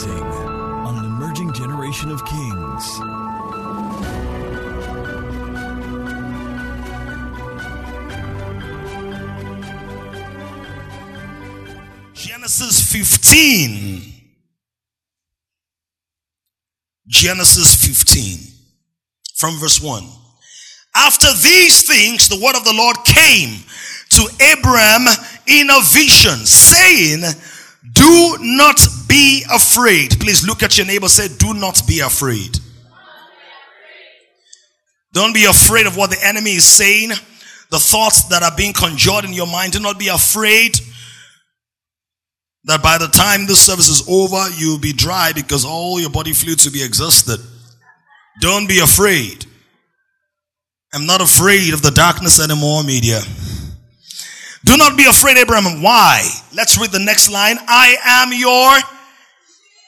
Rising on an emerging generation of kings. Genesis 15. Genesis 15 from verse 1. After these things, the word of the Lord came to Abram in a vision, saying, Do not be afraid. Please look at your neighbor, say, Do not be afraid. Don't be afraid of what the enemy is saying, the thoughts that are being conjured in your mind. Do not be afraid that by the time this service is over, you'll be dry because all your body fluids will be exhausted. Don't be afraid. I'm not afraid of the darkness anymore, media. Do not be afraid, Abraham. Why? Let's read the next line. I am your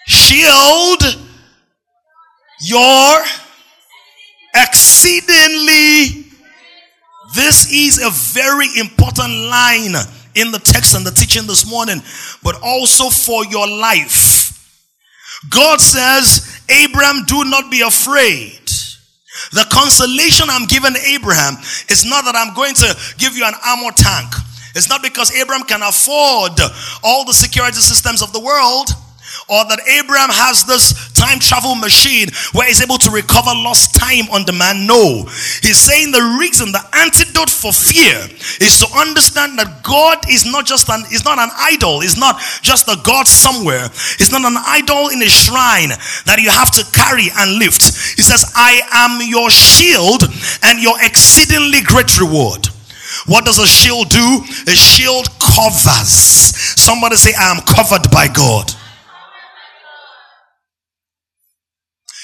shield, your exceedingly. This is a very important line in the text and the teaching this morning, but also for your life. God says, Abraham, do not be afraid. The consolation I'm giving Abraham is not that I'm going to give you an armor tank. It's not because Abraham can afford all the security systems of the world or that Abraham has this time travel machine where he's able to recover lost time on demand. No. He's saying the reason, the antidote for fear is to understand that God is not just an, is not an idol. He's not just a God somewhere. He's not an idol in a shrine that you have to carry and lift. He says, I am your shield and your exceedingly great reward. What does a shield do? A shield covers. Somebody say, I am covered by God.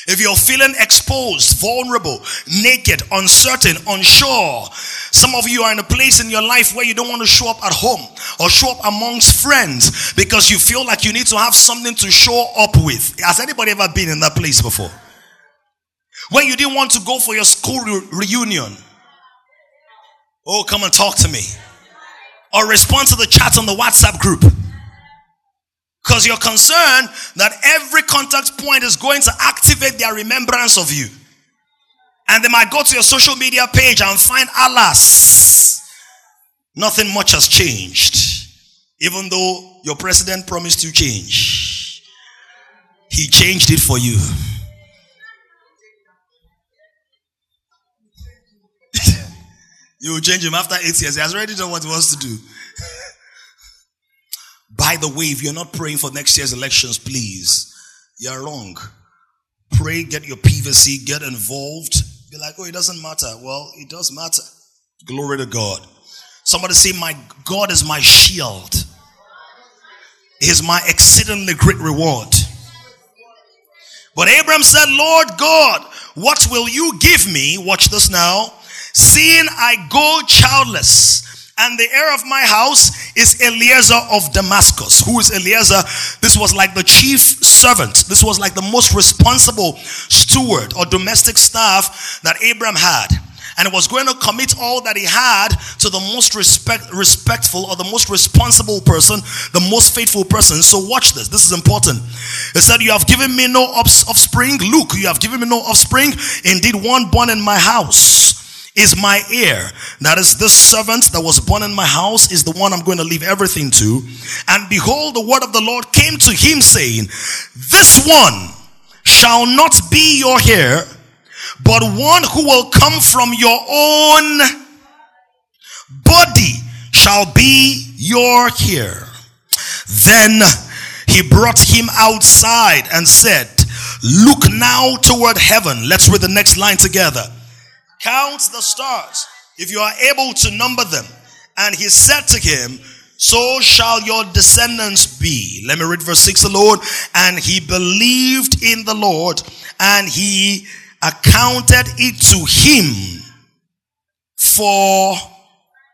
If you're feeling exposed, vulnerable, naked, uncertain, unsure, some of you are in a place in your life where you don't want to show up at home or show up amongst friends because you feel like you need to have something to show up with. Has anybody ever been in that place before? When you didn't want to go for your school re- reunion. Oh, come and talk to me. Or respond to the chat on the WhatsApp group. Because you're concerned that every contact point is going to activate their remembrance of you. And they might go to your social media page and find, alas, nothing much has changed. Even though your president promised you change, he changed it for you. you will change him after eight years. He has already done what he wants to do. By the way, if you're not praying for next year's elections, please, you're wrong. Pray, get your PVC, get involved. Be like, oh, it doesn't matter. Well, it does matter. Glory to God. Somebody say, My God is my shield. Is my exceedingly great reward. But Abraham said, Lord God, what will you give me? Watch this now. Seeing I go childless and the heir of my house is Eliezer of Damascus. Who is Eliezer? This was like the chief servant. This was like the most responsible steward or domestic staff that Abraham had. And was going to commit all that he had to the most respect, respectful or the most responsible person, the most faithful person. So watch this. This is important. He said, You have given me no offspring. Look, you have given me no offspring. Indeed, one born in my house is my heir. That is, this servant that was born in my house is the one I'm going to leave everything to. And behold, the word of the Lord came to him saying, This one shall not be your heir, but one who will come from your own body shall be your heir. Then he brought him outside and said, Look now toward heaven. Let's read the next line together Count the stars, if you are able to number them. And he said to him, So shall your descendants be. Let me read verse 6 the Lord. And he believed in the Lord, and he accounted it to him for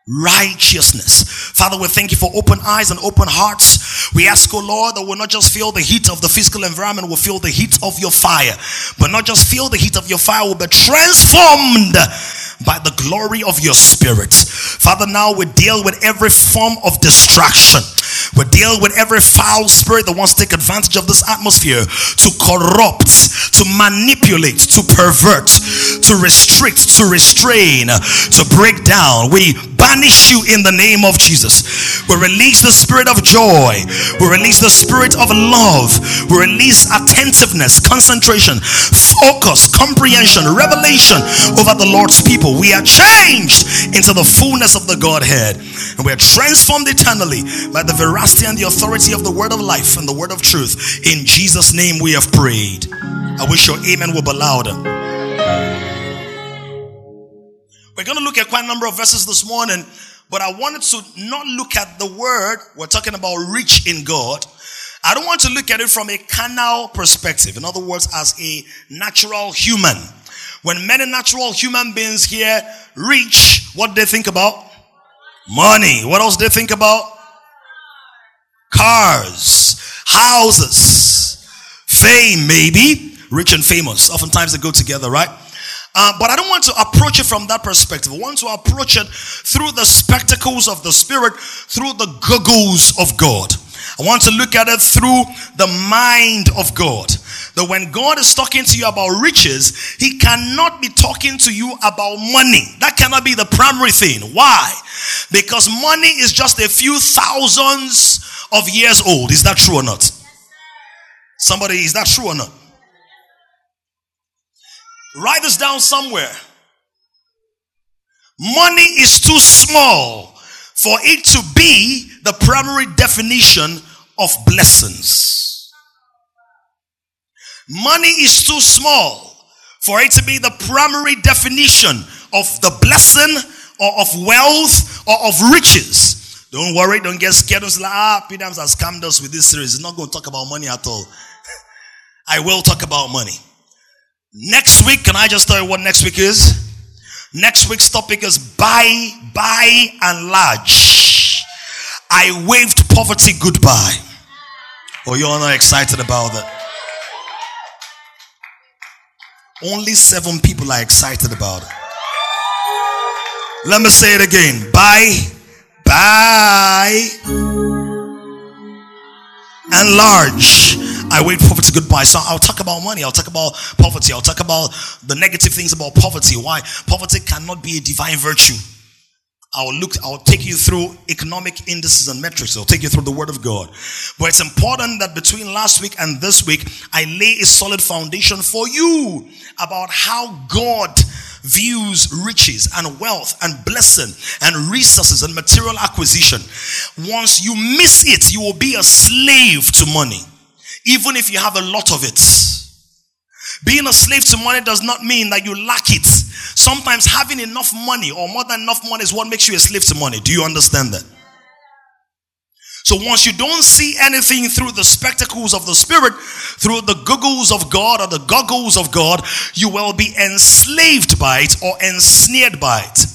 righteousness. Father, we thank you for open eyes and open hearts. We ask, oh Lord, that we'll not just feel the heat of the physical environment, we'll feel the heat of your fire. But not just feel the heat of your fire, we'll be transformed by the glory of your spirit. Father, now we deal with every form of distraction. We deal with every foul spirit that wants to take advantage of this atmosphere to corrupt, to manipulate, to pervert, to restrict, to restrain, to break down. We banish you in the name of Jesus. We release the spirit of joy. We release the spirit of love. We release attentiveness, concentration, focus, comprehension, revelation over the Lord's people. We are changed into the fullness of the Godhead. And we are transformed eternally by the veracity and the authority of the word of life and the word of truth. In Jesus' name we have prayed. I wish your amen will be louder. We're going to look at quite a number of verses this morning, but I wanted to not look at the word. We're talking about rich in God. I don't want to look at it from a carnal perspective. In other words, as a natural human. When many natural human beings hear rich, what they think about? Money. What else they think about? Cars, houses, fame, maybe. Rich and famous. Oftentimes they go together, right? Uh, but I don't want to approach it from that perspective. I want to approach it through the spectacles of the Spirit, through the goggles of God. I want to look at it through the mind of God. That when God is talking to you about riches, He cannot be talking to you about money. That cannot be the primary thing. Why? Because money is just a few thousands of years old. Is that true or not? Somebody, is that true or not? Write this down somewhere. Money is too small for it to be the primary definition of blessings. Money is too small for it to be the primary definition of the blessing or of wealth or of riches. Don't worry, don't get scared. Don't say, ah, Pidams has scammed us with this series. He's not going to talk about money at all. I will talk about money. Next week, can I just tell you what next week is? Next week's topic is buy, buy and large. I waved poverty goodbye. Oh, you're not excited about that. Only seven people are excited about it. Let me say it again. By, by, and large. I wait poverty goodbye. So I'll talk about money. I'll talk about poverty. I'll talk about the negative things about poverty. Why? Poverty cannot be a divine virtue. I'll look, I'll take you through economic indices and metrics. I'll take you through the word of God. But it's important that between last week and this week, I lay a solid foundation for you about how God views riches and wealth and blessing and resources and material acquisition. Once you miss it, you will be a slave to money even if you have a lot of it. Being a slave to money does not mean that you lack it. Sometimes having enough money or more than enough money is what makes you a slave to money. Do you understand that? So once you don't see anything through the spectacles of the spirit, through the goggles of God or the goggles of God, you will be enslaved by it or ensnared by it.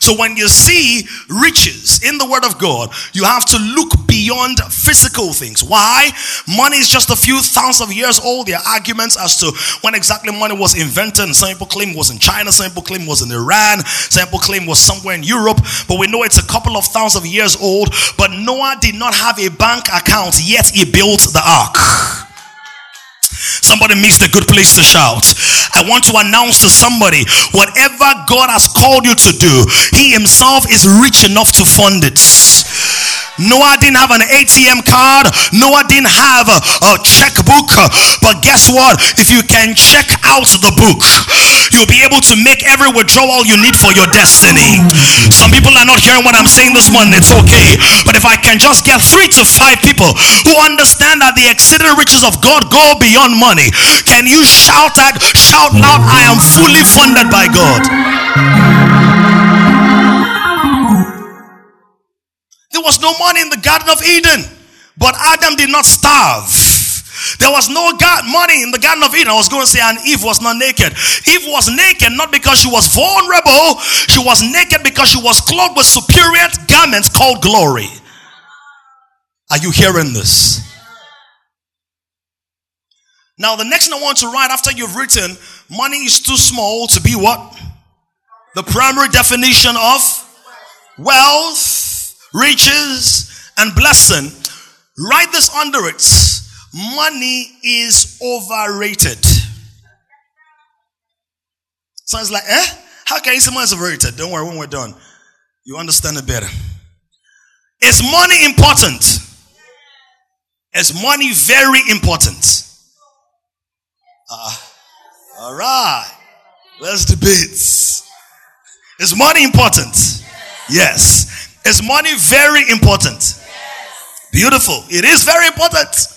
So when you see riches in the word of God, you have to look beyond physical things. Why? Money is just a few thousands of years old. There are arguments as to when exactly money was invented. Some people claim it was in China, some people claim it was in Iran, some people claim it was somewhere in Europe, but we know it's a couple of thousands of years old. But Noah did not have a bank account, yet he built the ark. Somebody missed a good place to shout. I want to announce to somebody whatever God has called you to do, He Himself is rich enough to fund it. Noah didn't have an ATM card. Noah didn't have a, a, checkbook. But guess what? If you can check out the book, you'll be able to make every withdrawal you need for your destiny. Some people are not hearing what I'm saying this morning. It's okay. But if I can just get three to five people who understand that the exceeding riches of God go beyond money, can you shout at shout loud, I am fully funded by God? There was no money in the Garden of Eden, but Adam did not starve. There was no God, money in the Garden of Eden. I was going to say, and Eve was not naked. Eve was naked not because she was vulnerable, she was naked because she was clothed with superior garments called glory. Are you hearing this? Now, the next thing I want to write after you've written, money is too small to be what? The primary definition of wealth, riches, and blessing. Write this under it. Money is overrated. Sounds like, eh? How can you say money is overrated? Don't worry, when we're done, you understand it better. Is money important? Is money very important? Uh, all right. Let's debate. Is money important? Yes. Is money very important? Beautiful. It is very important.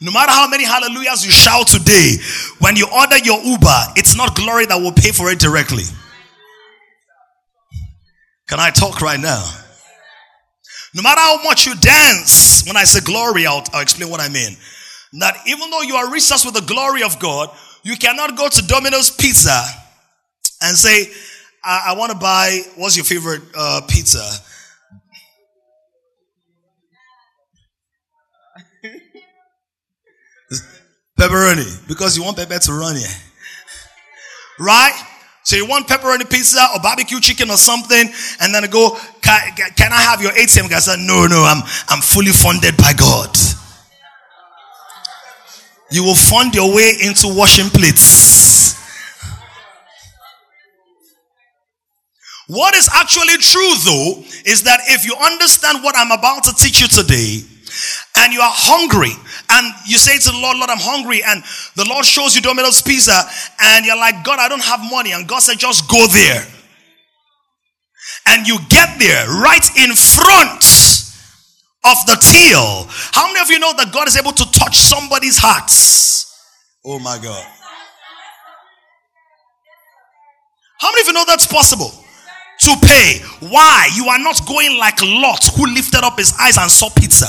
No matter how many hallelujahs you shout today, when you order your Uber, it's not glory that will pay for it directly. Can I talk right now? No matter how much you dance, when I say glory, I'll, I'll explain what I mean. That even though you are resourced with the glory of God, you cannot go to Domino's Pizza and say, I, I want to buy, what's your favorite uh, pizza? pepperoni, because you want pepper to run here. Right? So you want pepperoni pizza or barbecue chicken or something, and then I go, can, can I have your ATM? Guy said, No, no, I'm I'm fully funded by God. You will fund your way into washing plates. What is actually true though is that if you understand what I'm about to teach you today, and you are hungry, and you say to the Lord, Lord, I'm hungry, and the Lord shows you Domino's Pizza, and you're like, God, I don't have money, and God said, just go there. And you get there right in front of the till. How many of you know that God is able to touch somebody's hearts? Oh my God. How many of you know that's possible? To pay. Why? You are not going like Lot who lifted up his eyes and saw pizza.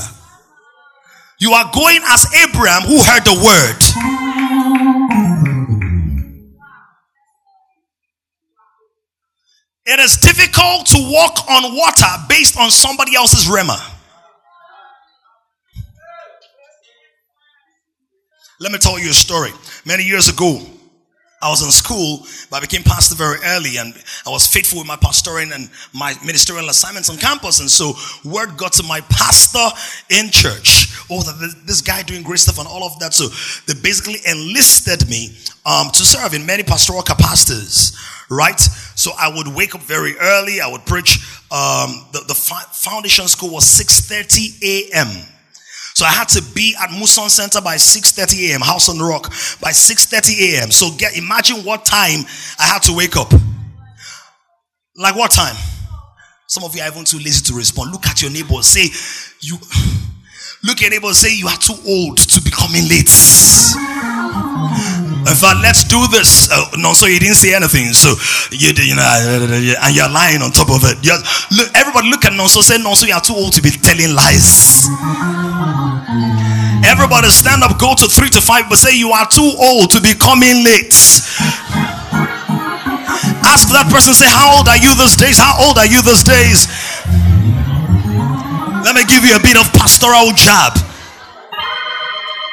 You are going as Abraham who heard the word. It is difficult to walk on water based on somebody else's rhema. Let me tell you a story. Many years ago, I was in school, but I became pastor very early and I was faithful with my pastoring and my ministerial assignments on campus. And so word got to my pastor in church. Oh, this guy doing great stuff and all of that. So they basically enlisted me um, to serve in many pastoral capacities, right? So I would wake up very early. I would preach. Um, the, the foundation school was 6.30 a.m. So I had to be at Muson Center by 6:30 a.m. House on the Rock by 6:30 a.m. So get imagine what time I had to wake up. Like what time? Some of you are even too lazy to respond. Look at your neighbor. Say you. Look at your neighbor. Say you are too old to be coming late. Uh, In fact, let's do this. Uh, no, so you didn't say anything. So you, you know, uh, uh, and you're lying on top of it. You're, look, everybody look at Nonso. Say Nonso, you are too old to be telling lies. Everybody stand up, go to three to five, but say you are too old to be coming late. Ask that person, say, How old are you these days? How old are you these days? Let me give you a bit of pastoral jab.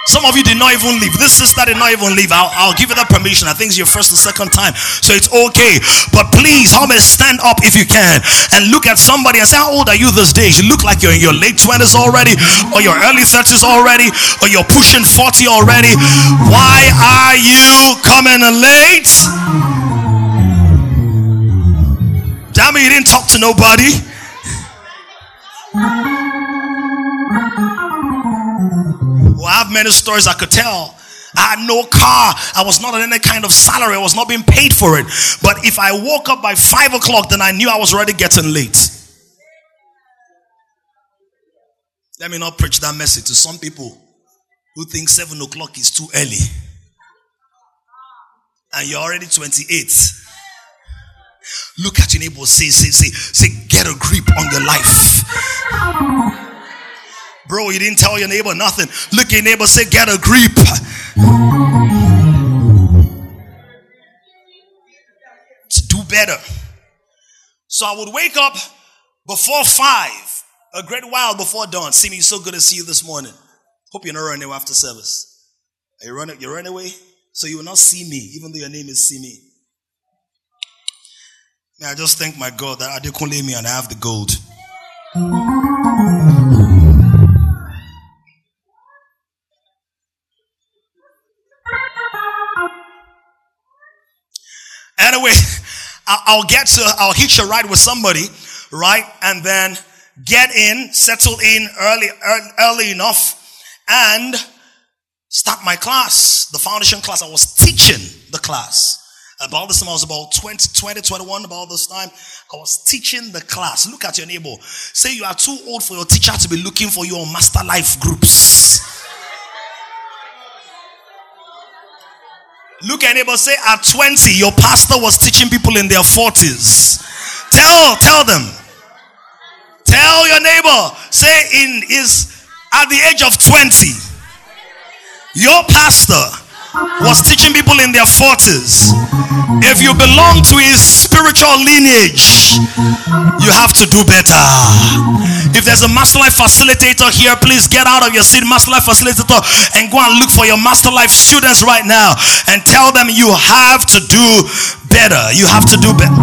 Some of you did not even leave. This sister did not even leave. I'll, I'll give you that permission. I think it's your first or second time. So it's okay. But please, how many stand up if you can and look at somebody and say, How old are you these days? You look like you're in your late 20s already, or your early 30s already, or you're pushing 40 already. Why are you coming late? Damn it, you didn't talk to nobody. I have many stories I could tell. I had no car. I was not on any kind of salary. I was not being paid for it. But if I woke up by five o'clock, then I knew I was already getting late. Let me not preach that message to some people who think seven o'clock is too early. And you're already 28. Look at your neighbor, say, say, say, say, get a grip on your life. Bro, you didn't tell your neighbor nothing. Look at your neighbor, say, get a grip. To do better. So I would wake up before five, a great while before dawn. See me, so good to see you this morning. Hope you're not running away after service. Are you running? You're running away? So you will not see me, even though your name is See Me. I just thank my God that Adekunle me and I have the gold. I'll get to, I'll hitch a ride with somebody, right? And then get in, settle in early, early enough and start my class, the foundation class. I was teaching the class. About this time, I was about 20, 20, 21, about this time. I was teaching the class. Look at your neighbor. Say you are too old for your teacher to be looking for you on master life groups. Look at neighbor, say at 20, your pastor was teaching people in their 40s. Tell, tell them. Tell your neighbor, say in is at the age of 20, your pastor was teaching people in their 40s. If you belong to his spiritual lineage, you have to do better. If there's a Master Life facilitator here, please get out of your seat, Master Life facilitator, and go and look for your Master Life students right now and tell them you have to do better. You have to do better.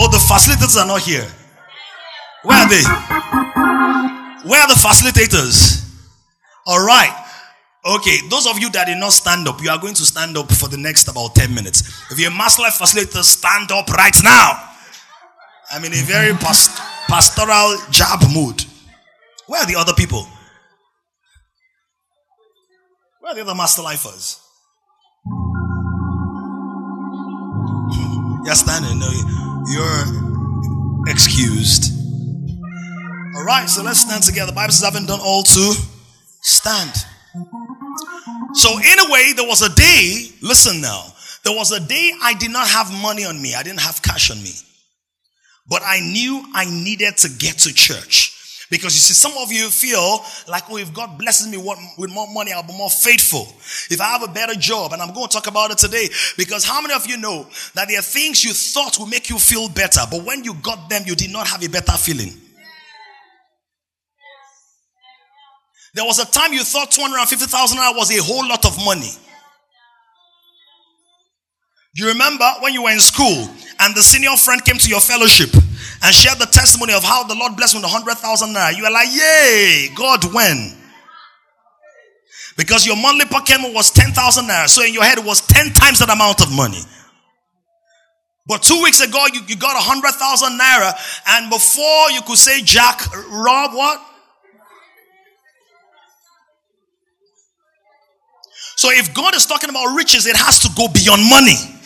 Oh, the facilitators are not here. Where are they? Where are the facilitators? All right. Okay, those of you that did not stand up, you are going to stand up for the next about 10 minutes. If you're a Master Life facilitator, stand up right now. I'm in a very past- pastoral job mood. Where are the other people? Where are the other Master Lifers? You're standing. No, you're excused. All right, so let's stand together. The Bible says, I haven't done all to stand. So, in a way, there was a day, listen now, there was a day I did not have money on me, I didn't have cash on me. But I knew I needed to get to church. Because you see, some of you feel like, oh, if God blesses me with more money, I'll be more faithful. If I have a better job, and I'm going to talk about it today, because how many of you know that there are things you thought would make you feel better, but when you got them, you did not have a better feeling? There was a time you thought 250,000 naira was a whole lot of money. You remember when you were in school and the senior friend came to your fellowship and shared the testimony of how the Lord blessed him with 100,000 naira? You were like, Yay, God, when? Because your monthly pocket was 10,000 naira. So in your head, it was 10 times that amount of money. But two weeks ago, you, you got 100,000 naira, and before you could say, Jack, Rob, what? So if God is talking about riches, it has to go beyond money.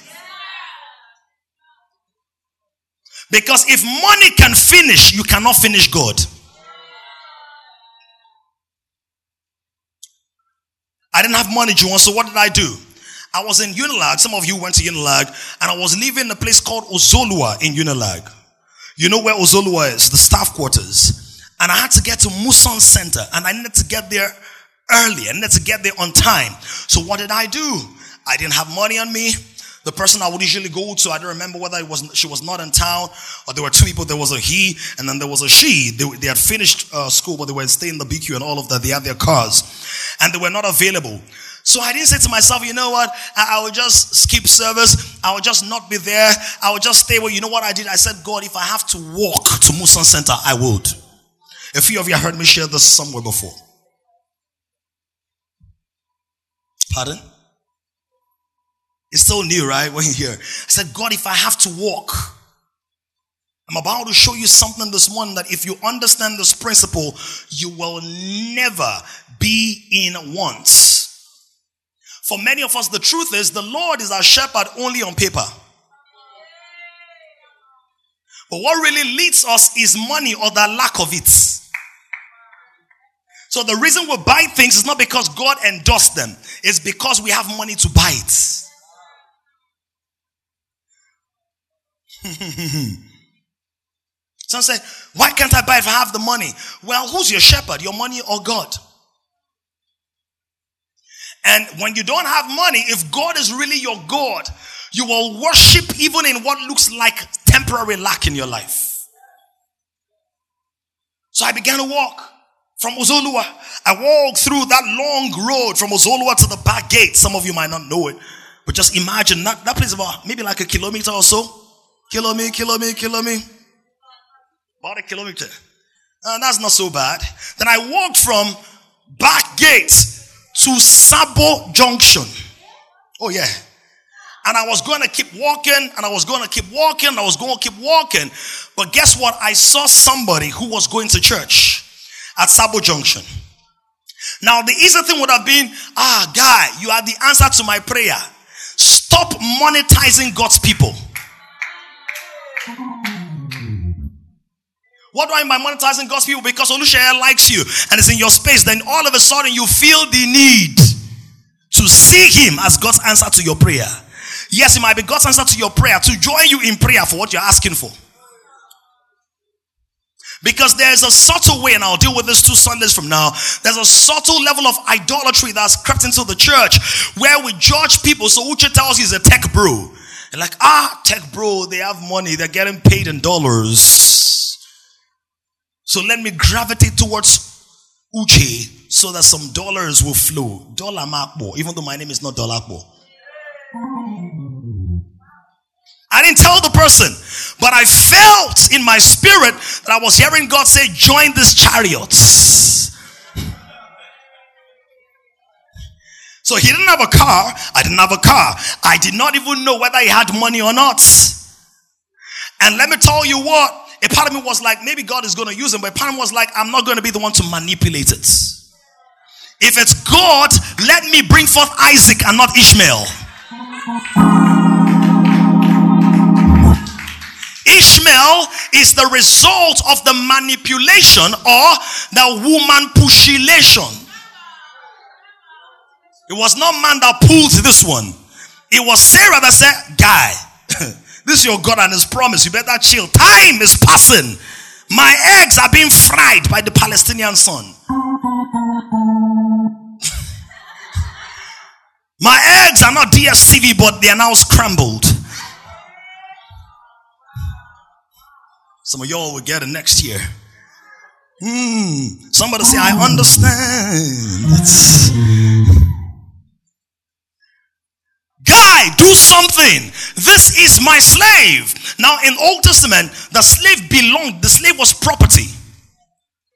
Because if money can finish, you cannot finish God. I didn't have money, John, so what did I do? I was in Unilag. Some of you went to Unilag, and I was living in a place called Ozolua in Unilag. You know where Ozolua is, the staff quarters. And I had to get to Muson Center, and I needed to get there early. I needed to get there on time. So what did I do? I didn't have money on me. The person I would usually go to, I don't remember whether it was she was not in town or there were two people. There was a he and then there was a she. They, they had finished uh, school, but they were staying in the BQ and all of that. They had their cars, and they were not available. So I didn't say to myself, you know what? I, I will just skip service. I will just not be there. I will just stay. Well, you know what I did? I said, God, if I have to walk to Muson Center, I would. A few of you heard me share this somewhere before. Pardon? It's so new, right? When you hear, I said, God, if I have to walk, I'm about to show you something this morning that if you understand this principle, you will never be in wants. For many of us, the truth is the Lord is our shepherd only on paper. But what really leads us is money or the lack of it. So the reason we buy things is not because God endorsed them, it's because we have money to buy it. Some say, Why can't I buy if I have the money? Well, who's your shepherd, your money or God? And when you don't have money, if God is really your God, you will worship even in what looks like temporary lack in your life. So I began to walk from Ozolua. I walked through that long road from Ozolua to the back gate. Some of you might not know it, but just imagine that, that place about maybe like a kilometer or so. Kilo me, kilo me, kilo me. About a kilometer. Uh, that's not so bad. Then I walked from back gate to Sabo Junction. Oh yeah. And I was going to keep walking and I was going to keep walking. I was going to keep walking. But guess what? I saw somebody who was going to church at Sabo Junction. Now, the easy thing would have been, ah, guy, you are the answer to my prayer. Stop monetizing God's people. What do I mean by monetizing God's people? Because Olushaya likes you and is in your space. Then all of a sudden you feel the need to see Him as God's answer to your prayer. Yes, it might be God's answer to your prayer to join you in prayer for what you're asking for. Because there's a subtle way, and I'll deal with this two Sundays from now. There's a subtle level of idolatry that's crept into the church where we judge people. So Uche tells you he's a tech bro. And like, ah, tech bro, they have money, they're getting paid in dollars. So let me gravitate towards Uche so that some dollars will flow. Dollar Makbo, even though my name is not Dolakbo. I didn't tell the person, but I felt in my spirit that I was hearing God say, Join this chariot. So he didn't have a car. I didn't have a car. I did not even know whether he had money or not. And let me tell you what, a part of me was like, maybe God is going to use him, but part of me was like, I'm not going to be the one to manipulate it. If it's God, let me bring forth Isaac and not Ishmael. Ishmael is the result of the manipulation or the woman pushulation. It was not man that pulled this one. It was Sarah that said, Guy, this is your God and his promise. You better chill. Time is passing. My eggs are being fried by the Palestinian sun. My eggs are not DSTV, but they are now scrambled. Some of y'all will get it next year. Hmm. Somebody say, I understand. Do something. This is my slave. Now, in Old Testament, the slave belonged, the slave was property.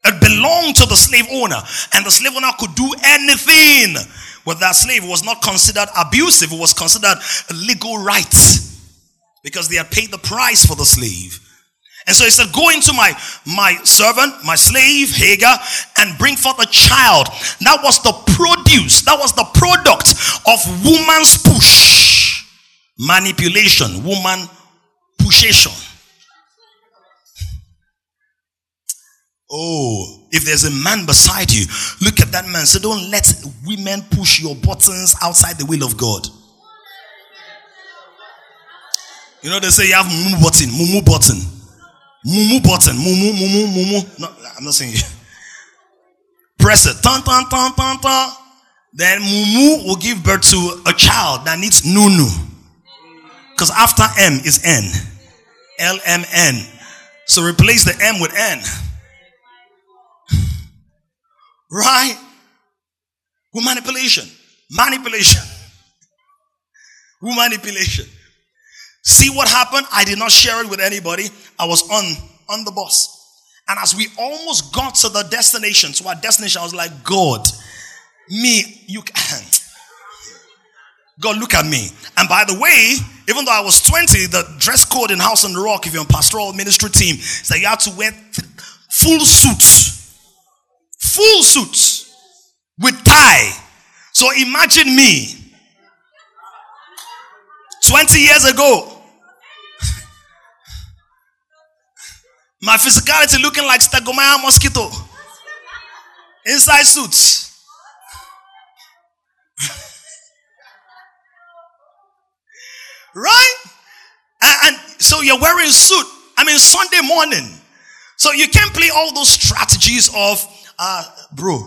It belonged to the slave owner, and the slave owner could do anything with that slave. It was not considered abusive, it was considered a legal right because they had paid the price for the slave. And so he said, Go into my my servant, my slave, Hagar, and bring forth a child. That was the produce, that was the product of woman's push, manipulation, woman pushation. Oh, if there's a man beside you, look at that man. So don't let women push your buttons outside the will of God. You know, they say you have mumu button, mumu button. Mumu button. Mumu, mumu, mumu. No, I'm not saying you. Press it. Tan, tan, tan, tan, tan. Then mumu will give birth to a child that needs nunu. Because after M is N. L M N. So replace the M with N. Right? With manipulation. Manipulation. With manipulation. See what happened? I did not share it with anybody. I was on, on the bus. And as we almost got to the destination, to our destination, I was like, God, me, you can. God, look at me. And by the way, even though I was 20, the dress code in House on the Rock, if you're on pastoral ministry team, is that you have to wear full suits. Full suits with tie. So imagine me 20 years ago. My physicality looking like Stagomaya mosquito. Inside suits. Right? And, and, so you're wearing suit. I mean Sunday morning. So you can't play all those strategies of uh bro,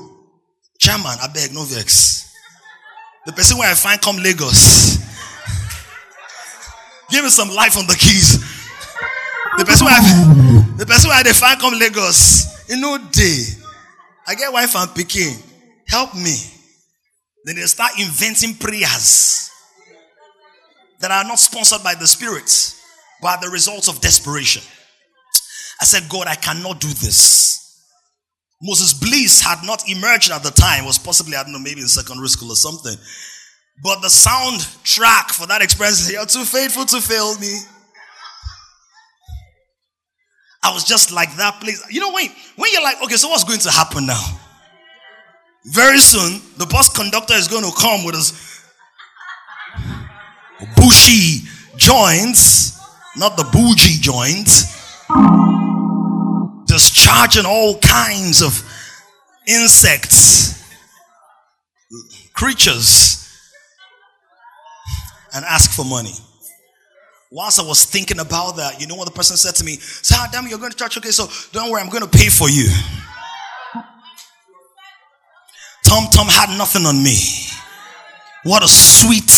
chairman, I beg no vex. The person where I find come Lagos. Give me some life on the keys. The person where I the person where they find come Lagos, you know, day. I get wife and picking. Help me. Then they start inventing prayers that are not sponsored by the Spirit. but are the results of desperation. I said, God, I cannot do this. Moses Bliss had not emerged at the time, was possibly, I don't know, maybe in secondary school or something. But the soundtrack for that experience is, You're too faithful to fail me. I was just like that place. You know, when, when you're like, okay, so what's going to happen now? Very soon, the bus conductor is going to come with his bushy joints, not the bougie joints, discharging all kinds of insects, creatures, and ask for money. Whilst I was thinking about that, you know what the person said to me? Say, ah, damn, you're going to church. Okay, so don't worry, I'm going to pay for you. Tom Tom had nothing on me. What a sweet.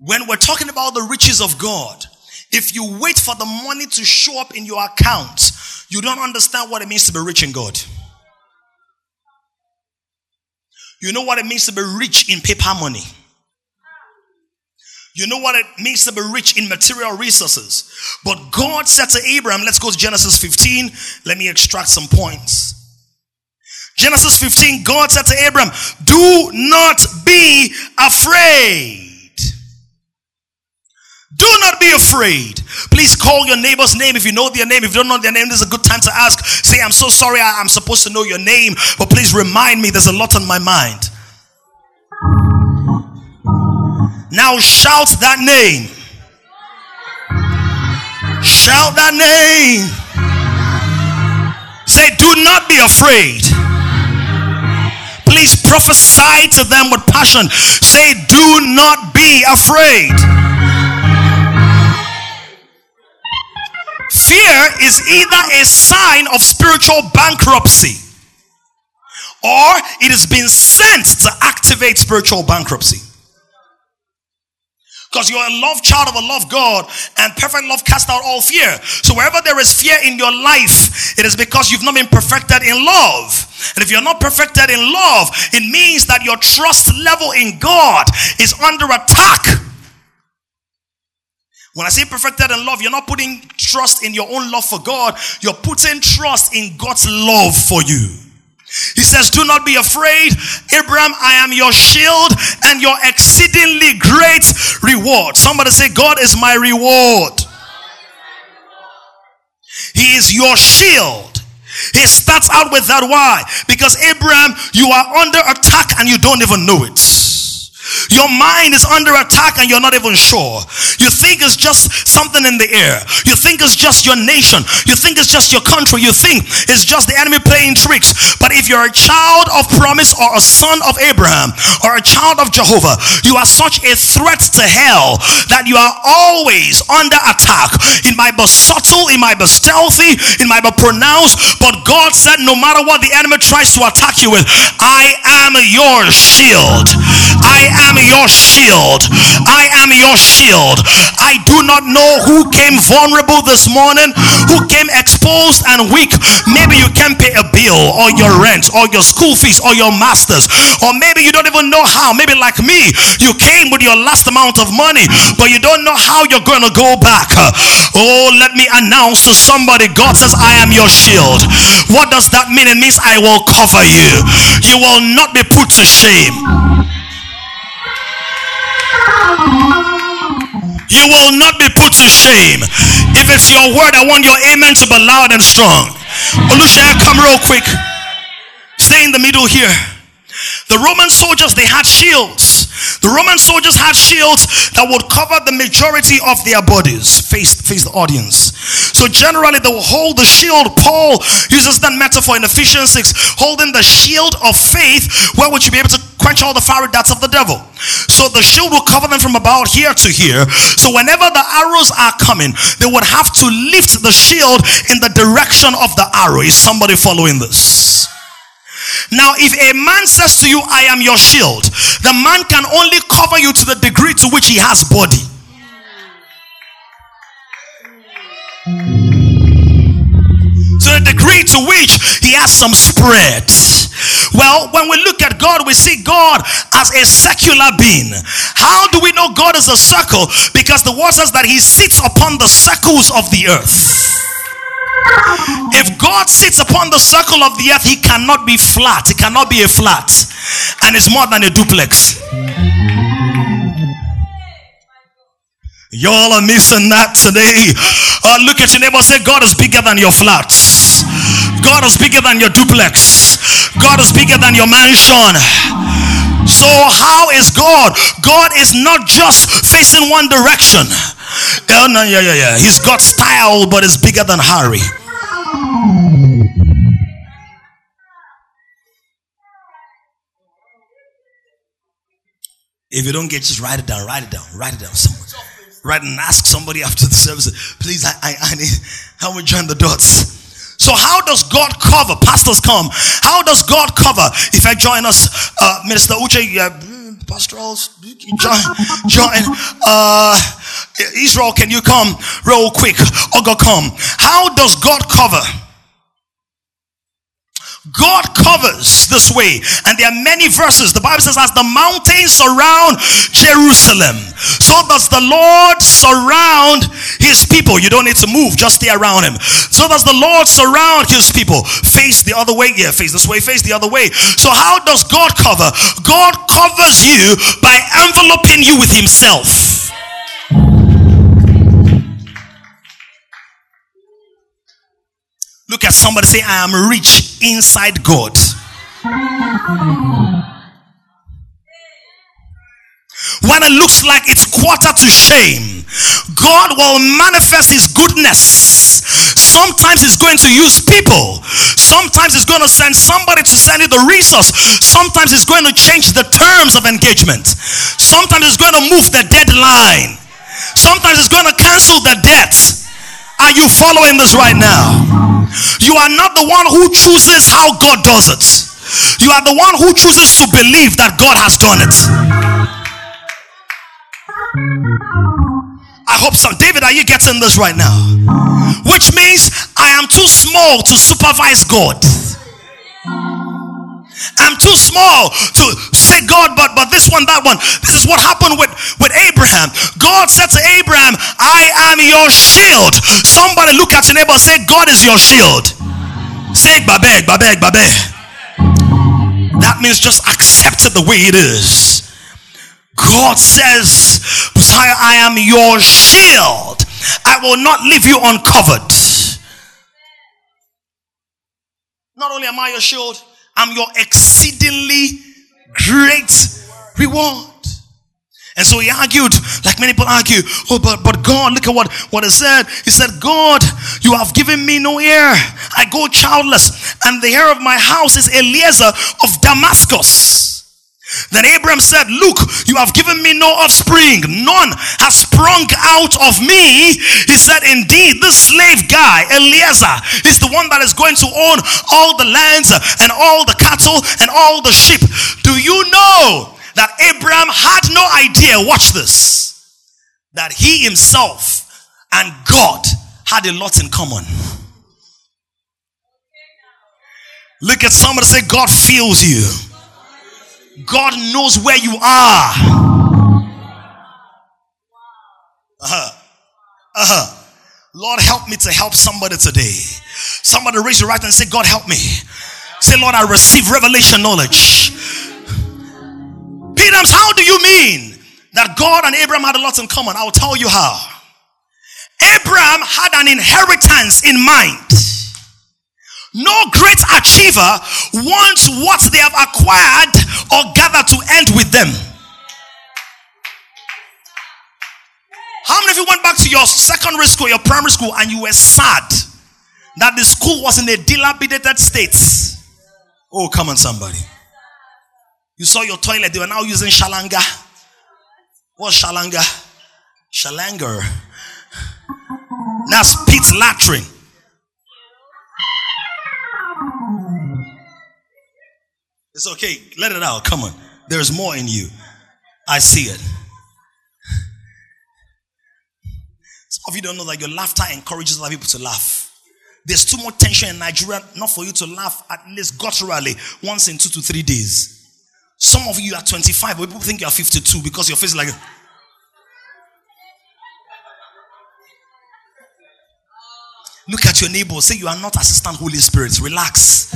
When we're talking about the riches of God, if you wait for the money to show up in your account, you don't understand what it means to be rich in God. You know what it means to be rich in paper money. You know what it means to be rich in material resources. But God said to Abraham, let's go to Genesis 15. Let me extract some points. Genesis 15, God said to Abraham, do not be afraid. Do not be afraid. Please call your neighbor's name if you know their name. If you don't know their name, this is a good time to ask. Say, I'm so sorry, I, am supposed to know your name, but please remind me, there's a lot on my mind. Now shout that name. Shout that name. Say, do not be afraid. Please prophesy to them with passion. Say, do not be afraid. Fear is either a sign of spiritual bankruptcy or it has been sent to activate spiritual bankruptcy. Because you're a love child of a love God and perfect love casts out all fear. So wherever there is fear in your life, it is because you've not been perfected in love. And if you're not perfected in love, it means that your trust level in God is under attack. When I say perfected in love, you're not putting trust in your own love for God, you're putting trust in God's love for you. He says, Do not be afraid, Abraham. I am your shield and your exceedingly great reward. Somebody say, God is my reward. He is your shield. He starts out with that. Why? Because Abraham, you are under attack and you don't even know it. Your mind is under attack and you're not even sure. You think it's just something in the air. You think it's just your nation. You think it's just your country. You think it's just the enemy playing tricks. But if you're a child of promise or a son of Abraham or a child of Jehovah, you are such a threat to hell that you are always under attack. It might be subtle, it might be stealthy, it might be pronounced, but God said, no matter what the enemy tries to attack you with, I am your shield. I am your shield. I am your shield. I do not know who came vulnerable this morning, who came exposed and weak. Maybe you can't pay a bill or your rent or your school fees or your masters, or maybe you don't even know how. Maybe like me, you came with your last amount of money, but you don't know how you're going to go back. Oh, let me announce to somebody God says, I am your shield. What does that mean? It means I will cover you. You will not be put to shame. You will not be put to shame. If it's your word, I want your amen to be loud and strong. Olushaya, come real quick. Stay in the middle here. The Roman soldiers, they had shields. The Roman soldiers had shields that would cover the majority of their bodies. Face, face the audience. So generally they will hold the shield. Paul uses that metaphor in Ephesians 6, holding the shield of faith, where would you be able to quench all the fiery darts of the devil. So the shield will cover them from about here to here. So whenever the arrows are coming, they would have to lift the shield in the direction of the arrow. Is somebody following this? Now, if a man says to you, I am your shield, the man can only cover you to the degree to which he has body. To the degree to which he has some spread Well, when we look at God, we see God as a secular being. How do we know God is a circle? Because the word says that he sits upon the circles of the earth. If God sits upon the circle of the earth, he cannot be flat. He cannot be a flat. And it's more than a duplex. Y'all are missing that today. Uh, look at your neighbor say, God is bigger than your flats. God is bigger than your duplex. God is bigger than your mansion. So, how is God? God is not just facing one direction. Oh, no, yeah, yeah, yeah. He's got style, but it's bigger than Harry. If you don't get, just write it down. Write it down. Write it down somewhere Write and ask somebody after the service, please, I, I, I need, help me join the dots. So how does God cover? Pastors come. How does God cover? If I join us, uh, Minister Uche, yeah, pastorals, join, join, uh, Israel, can you come real quick? Ogo, come. How does God cover? God covers this way. And there are many verses. The Bible says, as the mountains surround Jerusalem, so does the Lord surround his people. You don't need to move, just stay around him. So does the Lord surround his people. Face the other way. Yeah, face this way, face the other way. So, how does God cover? God covers you by enveloping you with himself. Look at somebody say, I am rich inside God. When it looks like it's quarter to shame, God will manifest His goodness. Sometimes He's going to use people. Sometimes He's going to send somebody to send you the resource. Sometimes He's going to change the terms of engagement. Sometimes He's going to move the deadline. Sometimes He's going to cancel the debt. Are you following this right now? You are not the one who chooses how God does it. You are the one who chooses to believe that God has done it. I hope so. David, are you getting this right now? Which means I am too small to supervise God. I'm too small to say God, but but this one, that one. This is what happened with, with Abraham. God said to Abraham, I am your shield. Somebody look at your neighbor say, God is your shield. Say babeg, babeg, babeg. That means just accept it the way it is. God says, I am your shield. I will not leave you uncovered. Not only am I your shield, I'm your exceedingly great reward. And so he argued, like many people argue, oh, but, but God, look at what, what he said. He said, God, you have given me no heir. I go childless, and the heir of my house is Eliezer of Damascus. Then Abraham said, Look, you have given me no offspring. None has sprung out of me. He said, Indeed, this slave guy, Eliezer, is the one that is going to own all the lands and all the cattle and all the sheep. Do you know that Abraham had no idea? Watch this. That he himself and God had a lot in common. Look at somebody say, God feels you. God knows where you are. Uh-huh. Uh-huh. Lord, help me to help somebody today. Somebody raise your right hand and say, God, help me. Say, Lord, I receive revelation knowledge. Peter, how do you mean that God and Abraham had a lot in common? I'll tell you how. Abraham had an inheritance in mind. No great achiever wants what they have acquired or gathered to end with them. How many of you went back to your secondary school, your primary school, and you were sad that the school was in a dilapidated state? Oh, come on, somebody. You saw your toilet, they were now using shalanga. What's shalanga? Shalanger. That's pit latrine. It's okay. Let it out. Come on. There's more in you. I see it. Some of you don't know that your laughter encourages other people to laugh. There's too much tension in Nigeria, not for you to laugh at least gutturally once in two to three days. Some of you are 25, but people think you are 52 because your face is like. Look at your neighbor. Say you are not assistant Holy Spirit. Relax.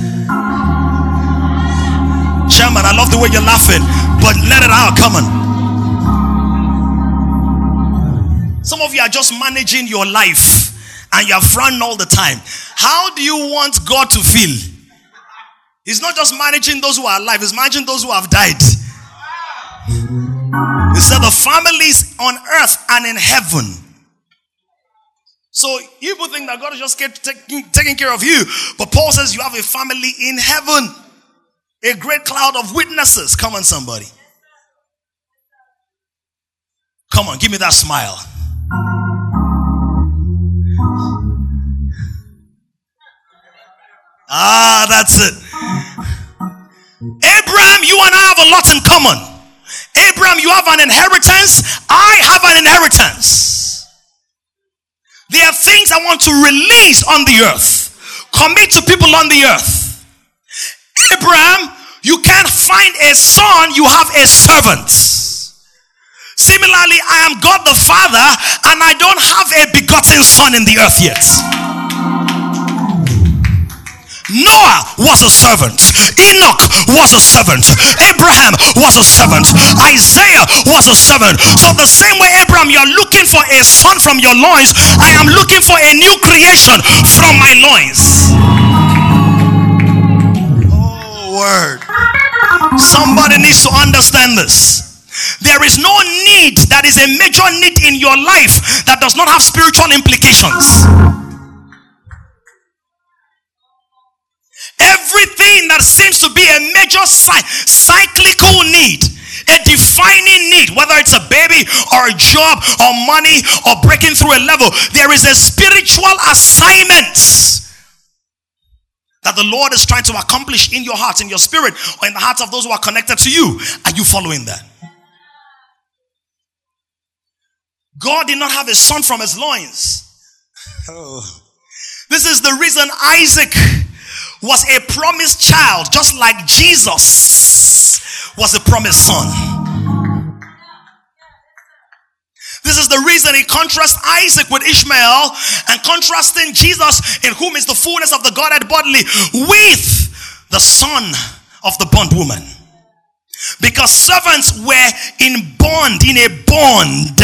Chairman, I love the way you're laughing, but let it out. Come on. Some of you are just managing your life and you're frowning all the time. How do you want God to feel? He's not just managing those who are alive, he's managing those who have died. He said the families on earth and in heaven. So people think that God is just taking, taking care of you. But Paul says you have a family in heaven. A great cloud of witnesses. Come on, somebody. Come on, give me that smile. Ah, that's it. Abraham, you and I have a lot in common. Abraham, you have an inheritance. I have an inheritance. There are things I want to release on the earth, commit to people on the earth. Abraham, you can't find a son, you have a servant. Similarly, I am God the Father, and I don't have a begotten son in the earth yet. Noah was a servant. Enoch was a servant. Abraham was a servant. Isaiah was a servant. So the same way Abraham, you're looking for a son from your loins, I am looking for a new creation from my loins. Word. Somebody needs to understand this. There is no need that is a major need in your life that does not have spiritual implications. Everything that seems to be a major cyclical need, a defining need, whether it's a baby or a job or money or breaking through a level, there is a spiritual assignment that the Lord is trying to accomplish in your heart, in your spirit, or in the hearts of those who are connected to you. Are you following that? God did not have a son from his loins. Oh. This is the reason Isaac was a promised child, just like Jesus was a promised son. This is the reason he contrasts Isaac with Ishmael and contrasting Jesus, in whom is the fullness of the Godhead bodily, with the son of the bondwoman. Because servants were in bond, in a bond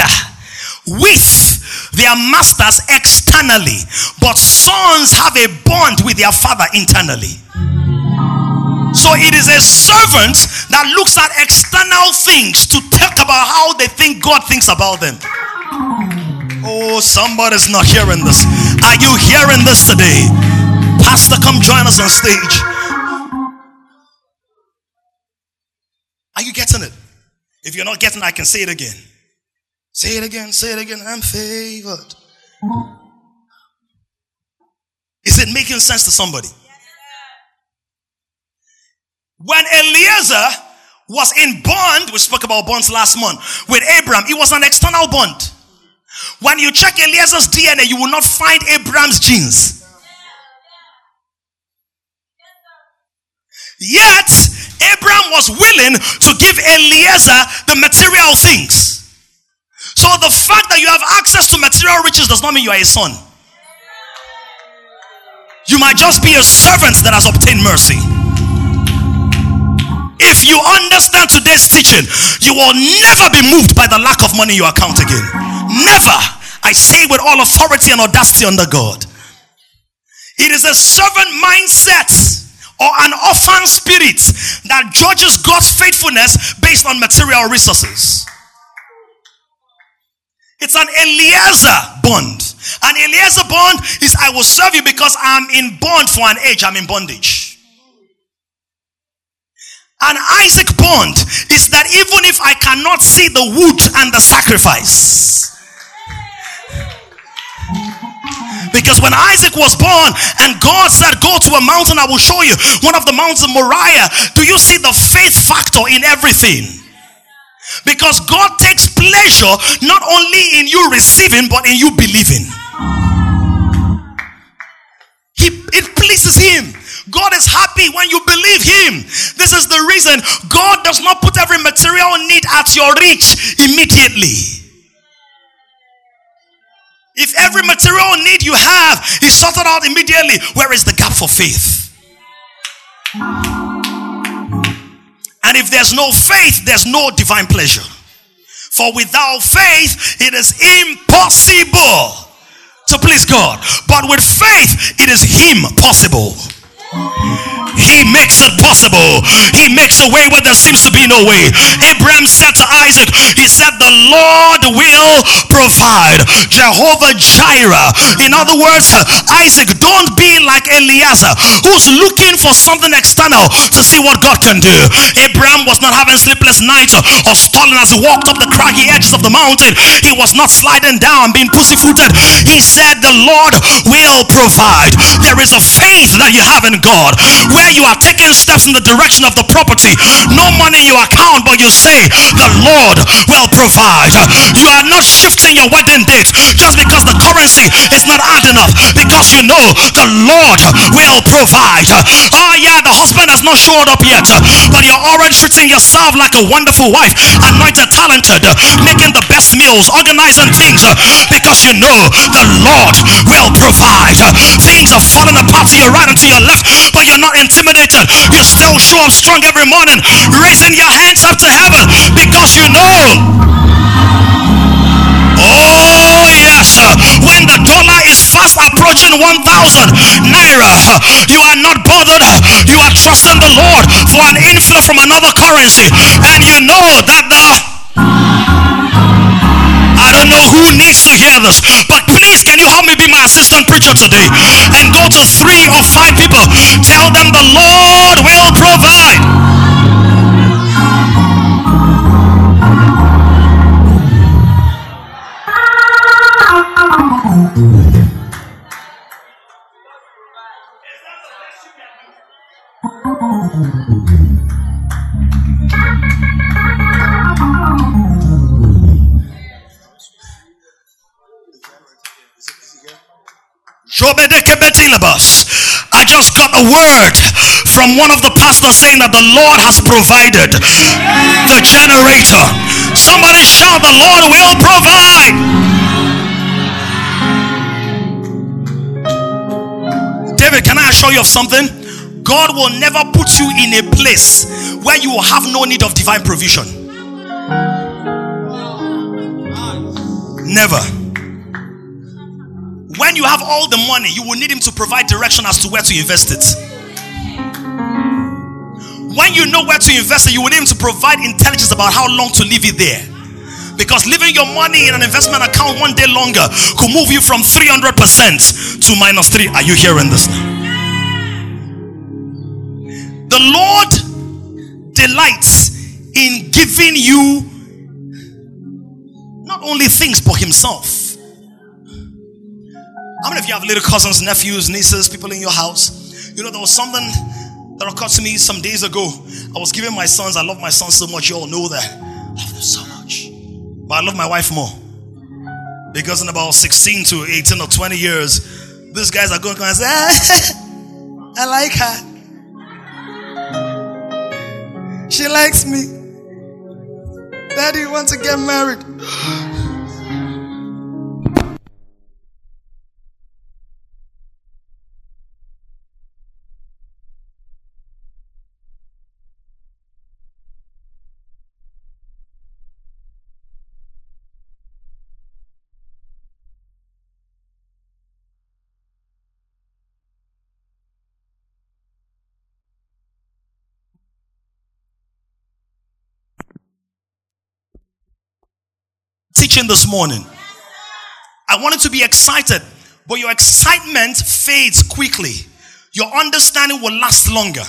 with their masters externally, but sons have a bond with their father internally. So it is a servant that looks at external things to talk about how they think God thinks about them. Oh, somebody's not hearing this. Are you hearing this today? Pastor, come join us on stage. Are you getting it? If you're not getting it, I can say it again. Say it again, say it again. I'm favored. Is it making sense to somebody? When Eliezer was in bond, we spoke about bonds last month, with Abraham, it was an external bond. When you check Eliezer's DNA, you will not find Abraham's genes. Yet, Abraham was willing to give Eliezer the material things. So the fact that you have access to material riches does not mean you are a son. You might just be a servant that has obtained mercy. If you understand today's teaching, you will never be moved by the lack of money in your account again. Never. I say with all authority and audacity under God. It is a servant mindset or an orphan spirit that judges God's faithfulness based on material resources. It's an Eliezer bond. An Eliezer bond is I will serve you because I'm in bond for an age. I'm in bondage. An Isaac bond is that even if I cannot see the wood and the sacrifice, because when Isaac was born and God said, Go to a mountain, I will show you one of the mountains of Moriah. Do you see the faith factor in everything? Because God takes pleasure not only in you receiving, but in you believing. He, it pleases him. God is happy when you believe him. This is the reason God does not put every material need at your reach immediately. If every material need you have is sorted out immediately, where is the gap for faith? And if there's no faith, there's no divine pleasure. For without faith, it is impossible to please God. But with faith, it is Him possible. He makes it possible. He makes a way where there seems to be no way. Abraham said to Isaac, He said, The Lord will provide. Jehovah Jireh. In other words, Isaac, don't be like Eliezer, who's looking for something external to see what God can do. Abraham was not having sleepless nights or stalling as he walked up the craggy edges of the mountain. He was not sliding down, being pussyfooted. He said, The Lord will provide. There is a faith that you have in God where you are taking steps in the direction of the property. No money in your account, but you say, The Lord will provide. You are not shifting your wedding date just because the currency is not hard enough, because you know the Lord will provide. Oh, yeah, the husband has not showed up yet, but you're already treating yourself like a wonderful wife, anointed, talented, making the best meals, organizing things because you know the Lord will provide. Things are falling apart to your right and to your left, but you're not intimidated. You still show up strong every morning, raising your hands up to heaven because you know. Oh, yes. When the dollar is fast approaching 1,000 naira, you are not bothered. You are trusting the Lord for an inflow from another currency. And you know that the I don't know who needs this, but please can you help me be my assistant preacher today? And go to three or five people, tell them the Lord will provide. A word from one of the pastors saying that the Lord has provided the generator. Somebody shout, The Lord will provide. David, can I assure you of something? God will never put you in a place where you will have no need of divine provision. Never. When you have all the money, you will need Him to provide direction as to where to invest it. When you know where to invest it, you will need Him to provide intelligence about how long to leave it there. Because leaving your money in an investment account one day longer could move you from 300% to minus 3. Are you hearing this now? The Lord delights in giving you not only things for Himself. How many of you have little cousins, nephews, nieces, people in your house? You know, there was something that occurred to me some days ago. I was giving my sons, I love my sons so much, you all know that. I love them so much. But I love my wife more. Because in about 16 to 18 or 20 years, these guys are going to come and say, ah, I like her. She likes me. Daddy, you want to get married? Teaching this morning. I wanted to be excited, but your excitement fades quickly. Your understanding will last longer.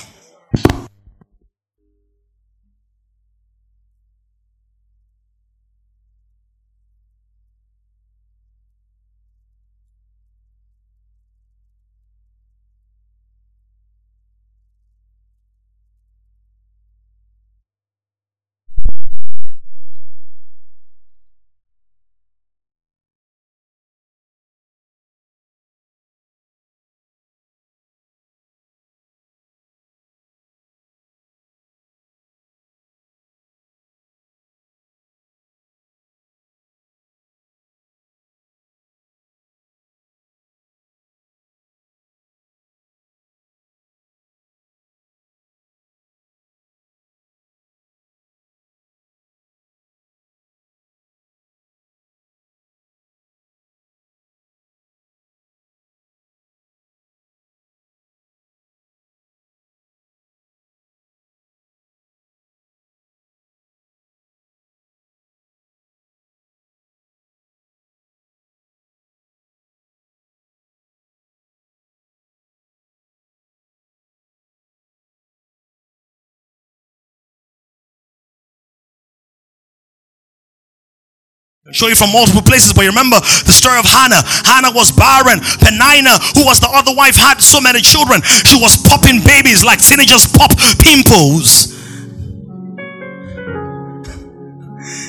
Show you from multiple places, but remember the story of Hannah. Hannah was barren. Penina, who was the other wife, had so many children. She was popping babies like teenagers pop pimples.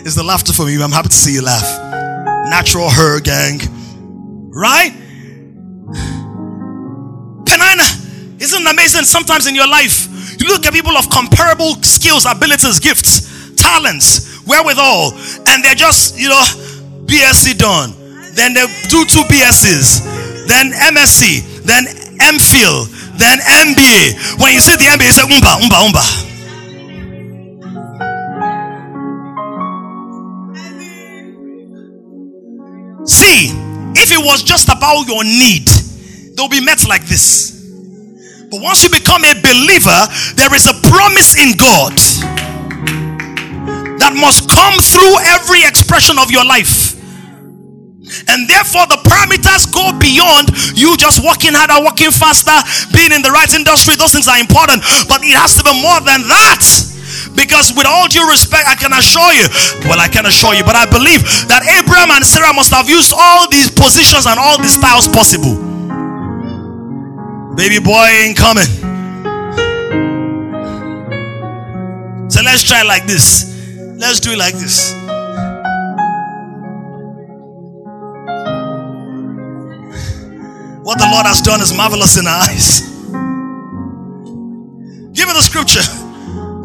Is the laughter for me? I'm happy to see you laugh. Natural her gang. Right? Penina, isn't it amazing sometimes in your life? You look at people of comparable skills, abilities, gifts, talents, wherewithal, and they're just, you know, BSc done. Then they do two BScs, then MSc, then MPhil, then MBA. When you see the MBA, you say, umba, umba, umba. See, if it was just about your need, they'll be met like this. But once you become a believer, there is a promise in God that must come through every expression of your life. And therefore, the parameters go beyond you just working harder, working faster, being in the right industry. Those things are important, but it has to be more than that. Because, with all due respect, I can assure you, well, I can assure you, but I believe that Abraham and Sarah must have used all these positions and all these styles possible. Baby boy ain't coming. So let's try like this. Let's do it like this. What the Lord has done is marvelous in our eyes. Give me the scripture.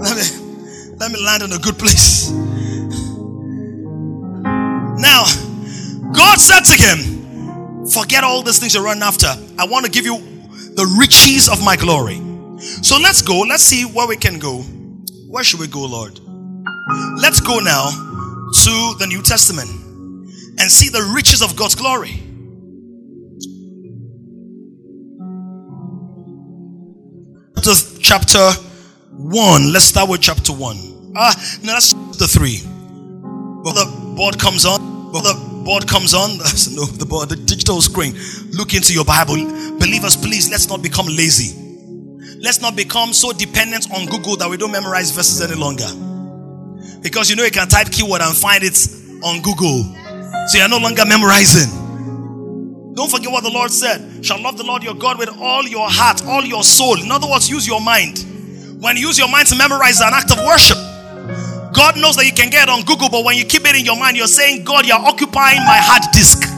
Let me, let me land in a good place. Now, God said to him, Forget all these things you're running after. I want to give you the riches of my glory. So let's go. Let's see where we can go. Where should we go, Lord? Let's go now to the New Testament and see the riches of God's glory. Chapter 1. Let's start with chapter 1. Ah, no, that's the 3. But the board comes on. But the board comes on. No, the board, the digital screen. Look into your Bible. Believers, please, let's not become lazy. Let's not become so dependent on Google that we don't memorize verses any longer. Because you know you can type keyword and find it on Google. So you're no longer memorizing. Don't forget what the Lord said. Shall love the Lord your God with all your heart, all your soul. In other words, use your mind. When you use your mind to memorize an act of worship. God knows that you can get on Google, but when you keep it in your mind, you're saying, God, you're occupying my hard disk,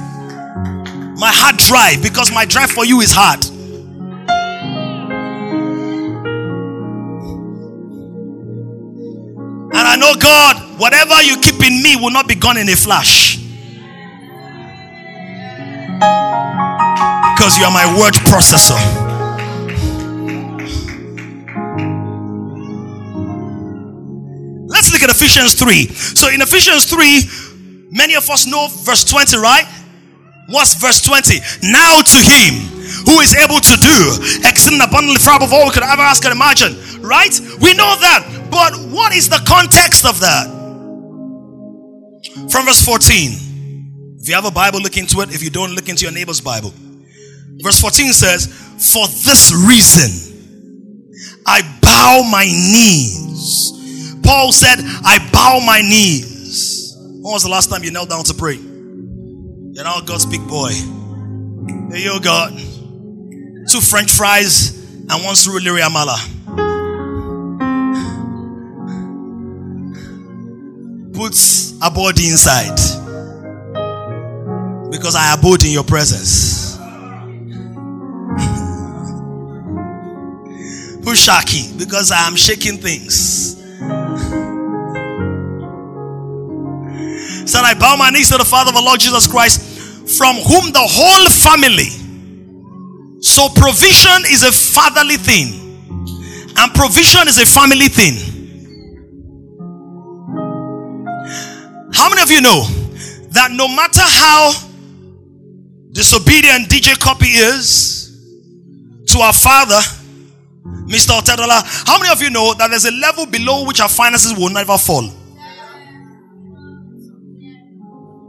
my hard drive, because my drive for you is hard. Know, God, whatever you keep in me will not be gone in a flash. Because you are my word processor. Let's look at Ephesians 3. So in Ephesians 3, many of us know verse 20, right? What's verse 20? Now to him who is able to do exceeding abundantly far above all we could ever ask and imagine. Right? We know that. But what is the context of that? From verse 14. If you have a Bible, look into it. If you don't, look into your neighbor's Bible. Verse 14 says, For this reason I bow my knees. Paul said, I bow my knees. When was the last time you knelt down to pray? You're God's big boy. There you go, God. Two French fries and one surulere amala. Puts abode inside because I abode in your presence. Pushaki because I am shaking things. Said I bow my knees to the Father of the Lord Jesus Christ, from whom the whole family. So provision is a fatherly thing, and provision is a family thing. How many of you know that no matter how disobedient DJ Cuppy is to our father, Mr. Otedola, how many of you know that there's a level below which our finances will never fall?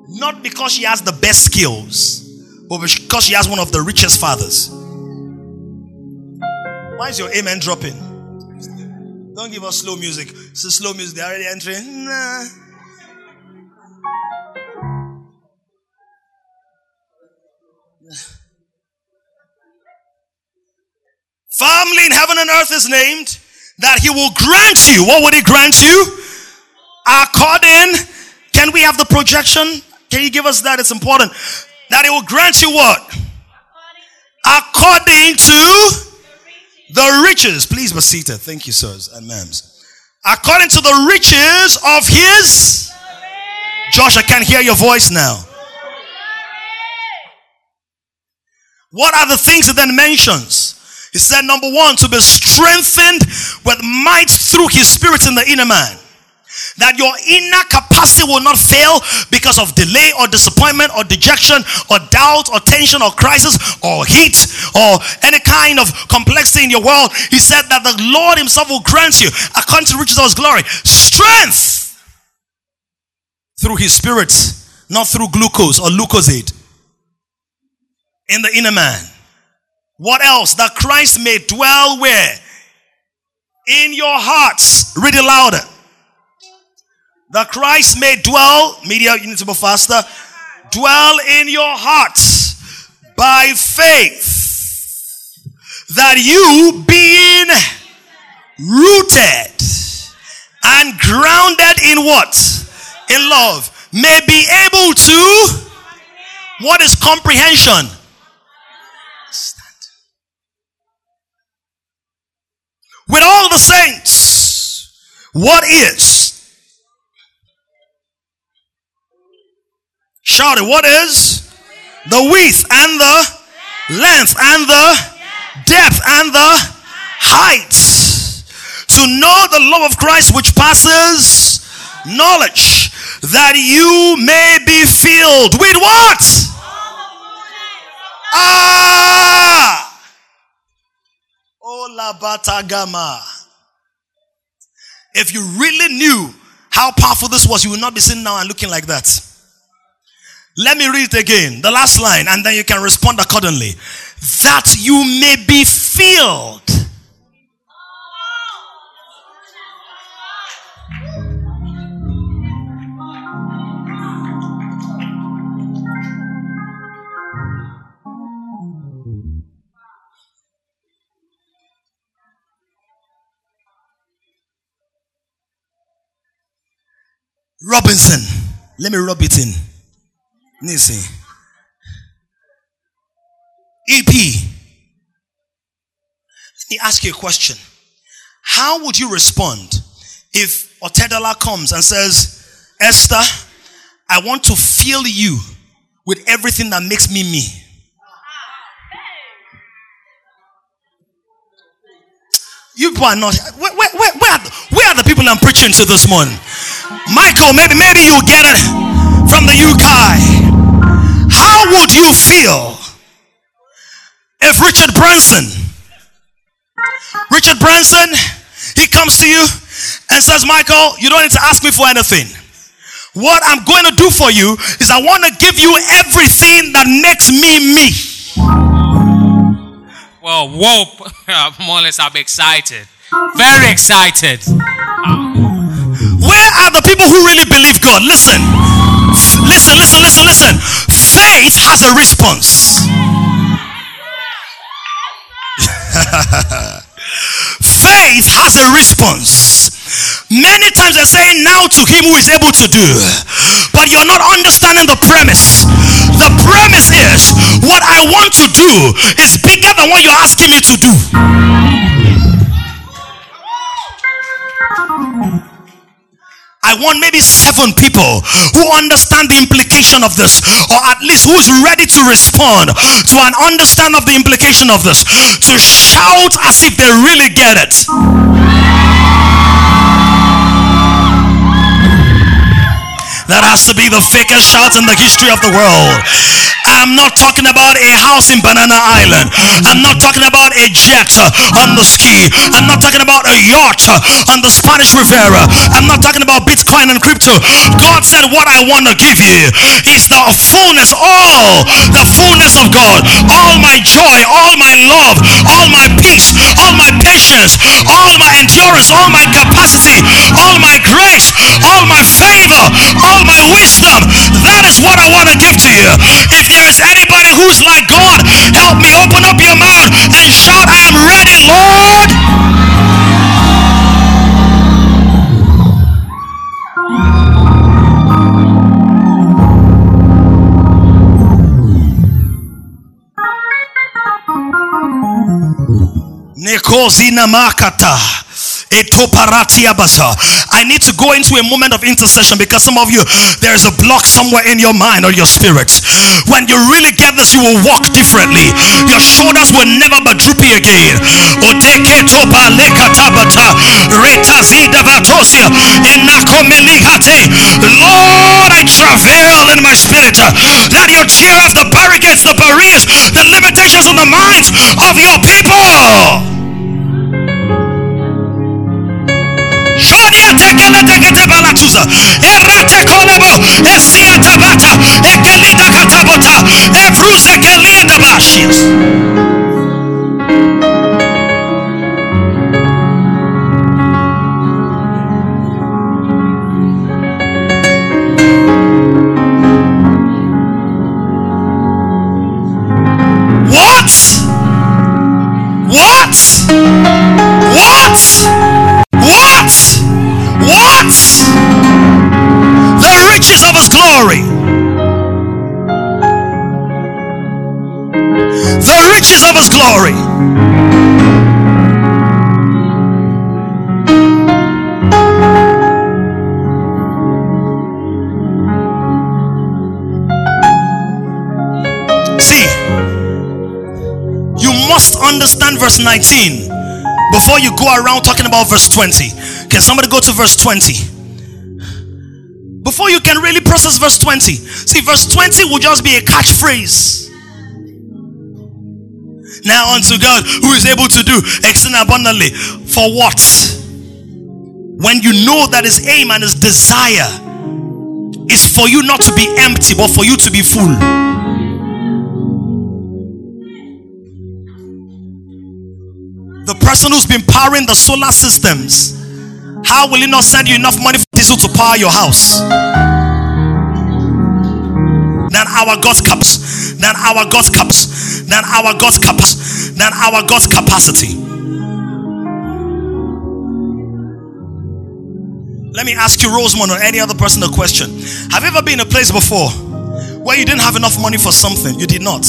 Not because she has the best skills, but because she has one of the richest fathers. Why is your amen dropping? Don't give us slow music. It's slow music. They're already entering. Nah. Family in heaven and earth is named that he will grant you. What would he grant you? According, can we have the projection? Can you give us that? It's important. That he will grant you what? According to the riches. Please be seated. Thank you, sirs and ma'ams. According to the riches of his. Josh, I can't hear your voice now. What are the things that then mentions? He said, number one, to be strengthened with might through his spirit in the inner man. That your inner capacity will not fail because of delay or disappointment or dejection or doubt or tension or crisis or heat or any kind of complexity in your world. He said that the Lord himself will grant you, according to riches of his glory, strength through his spirit, not through glucose or Lucozade in the inner man. What else? That Christ may dwell where? In your hearts. Read it louder. That Christ may dwell, media, you need to go faster. Dwell in your hearts by faith. That you being rooted and grounded in what? In love. May be able to, what is comprehension? With all the saints. What is? Shout it. What is? The width and the length and the depth and the height. To know the love of Christ which passes knowledge, that you may be filled with what? Ah! Batagama. If you really knew how powerful this was, you would not be sitting now and looking like that. Let me read it again, the last line, and then you can respond accordingly. That you may be filled. Robinson. Let me rub it in. Listen. EP. Let me ask you a question. How would you respond if Otedola comes and says, Esther, I want to fill you with everything that makes me me? You are not. Where, where, where, where, are the, where are the people I'm preaching to this morning? Michael, maybe maybe you get it from the UK. How would you feel if Richard Branson, Richard Branson, he comes to you and says, Michael, you don't need to ask me for anything. What I'm going to do for you is I want to give you everything that makes me me. Well, whoa, more or less I'm excited. Very excited. Where are the people who really believe God? Listen. Listen, listen, listen, listen. Faith has a response. Faith has a response. Many times they're saying now to him who is able to do, but you're not understanding the premise. The premise is what I want to do is bigger than what you're asking me to do. I want maybe seven people who understand the implication of this, or at least who is ready to respond to an understand of the implication of this, to shout as if they really get it. That has to be the fakest shout in the history of the world. I'm not talking about a house in Banana Island. I'm not talking about a jet uh, on the ski. I'm not talking about a yacht uh, on the Spanish Riviera. I'm not talking about Bitcoin and crypto. God said, What I want to give you is the fullness, all the fullness of God, all my joy, all my love, all my peace, all my patience, all my endurance, all my capacity, all my grace, all my favor, all my wisdom. That is what I want to give to you. If there Anybody who's like God, help me open up your mouth and shout, I'm ready, Lord. Nekozina makata. I need to go into a moment of intercession because some of you, there is a block somewhere in your mind or your spirit. When you really get this, you will walk differently. Your shoulders will never be droopy again. Lord, I travail in my spirit that you tear off the barricades, the barriers, the limitations on the minds of your people. Erate kolebo esia tabata ekelida verse 19 before you go around talking about verse 20. Can somebody go to verse 20? before you can really process verse 20. See, verse 20 will just be a catchphrase. Now unto God who is able to do exceeding abundantly. For what? When you know that his aim and his desire is for you not to be empty, but for you to be full. Person who's been powering the solar systems, how will he not send you enough money for diesel to power your house. Then our God's cups. Then our God's cups. Then our God's cups. Then our God's capacity. Let me ask you, Rosemond, or any other person, a question. Have you ever been in a place before where you didn't have enough money for something? You did not.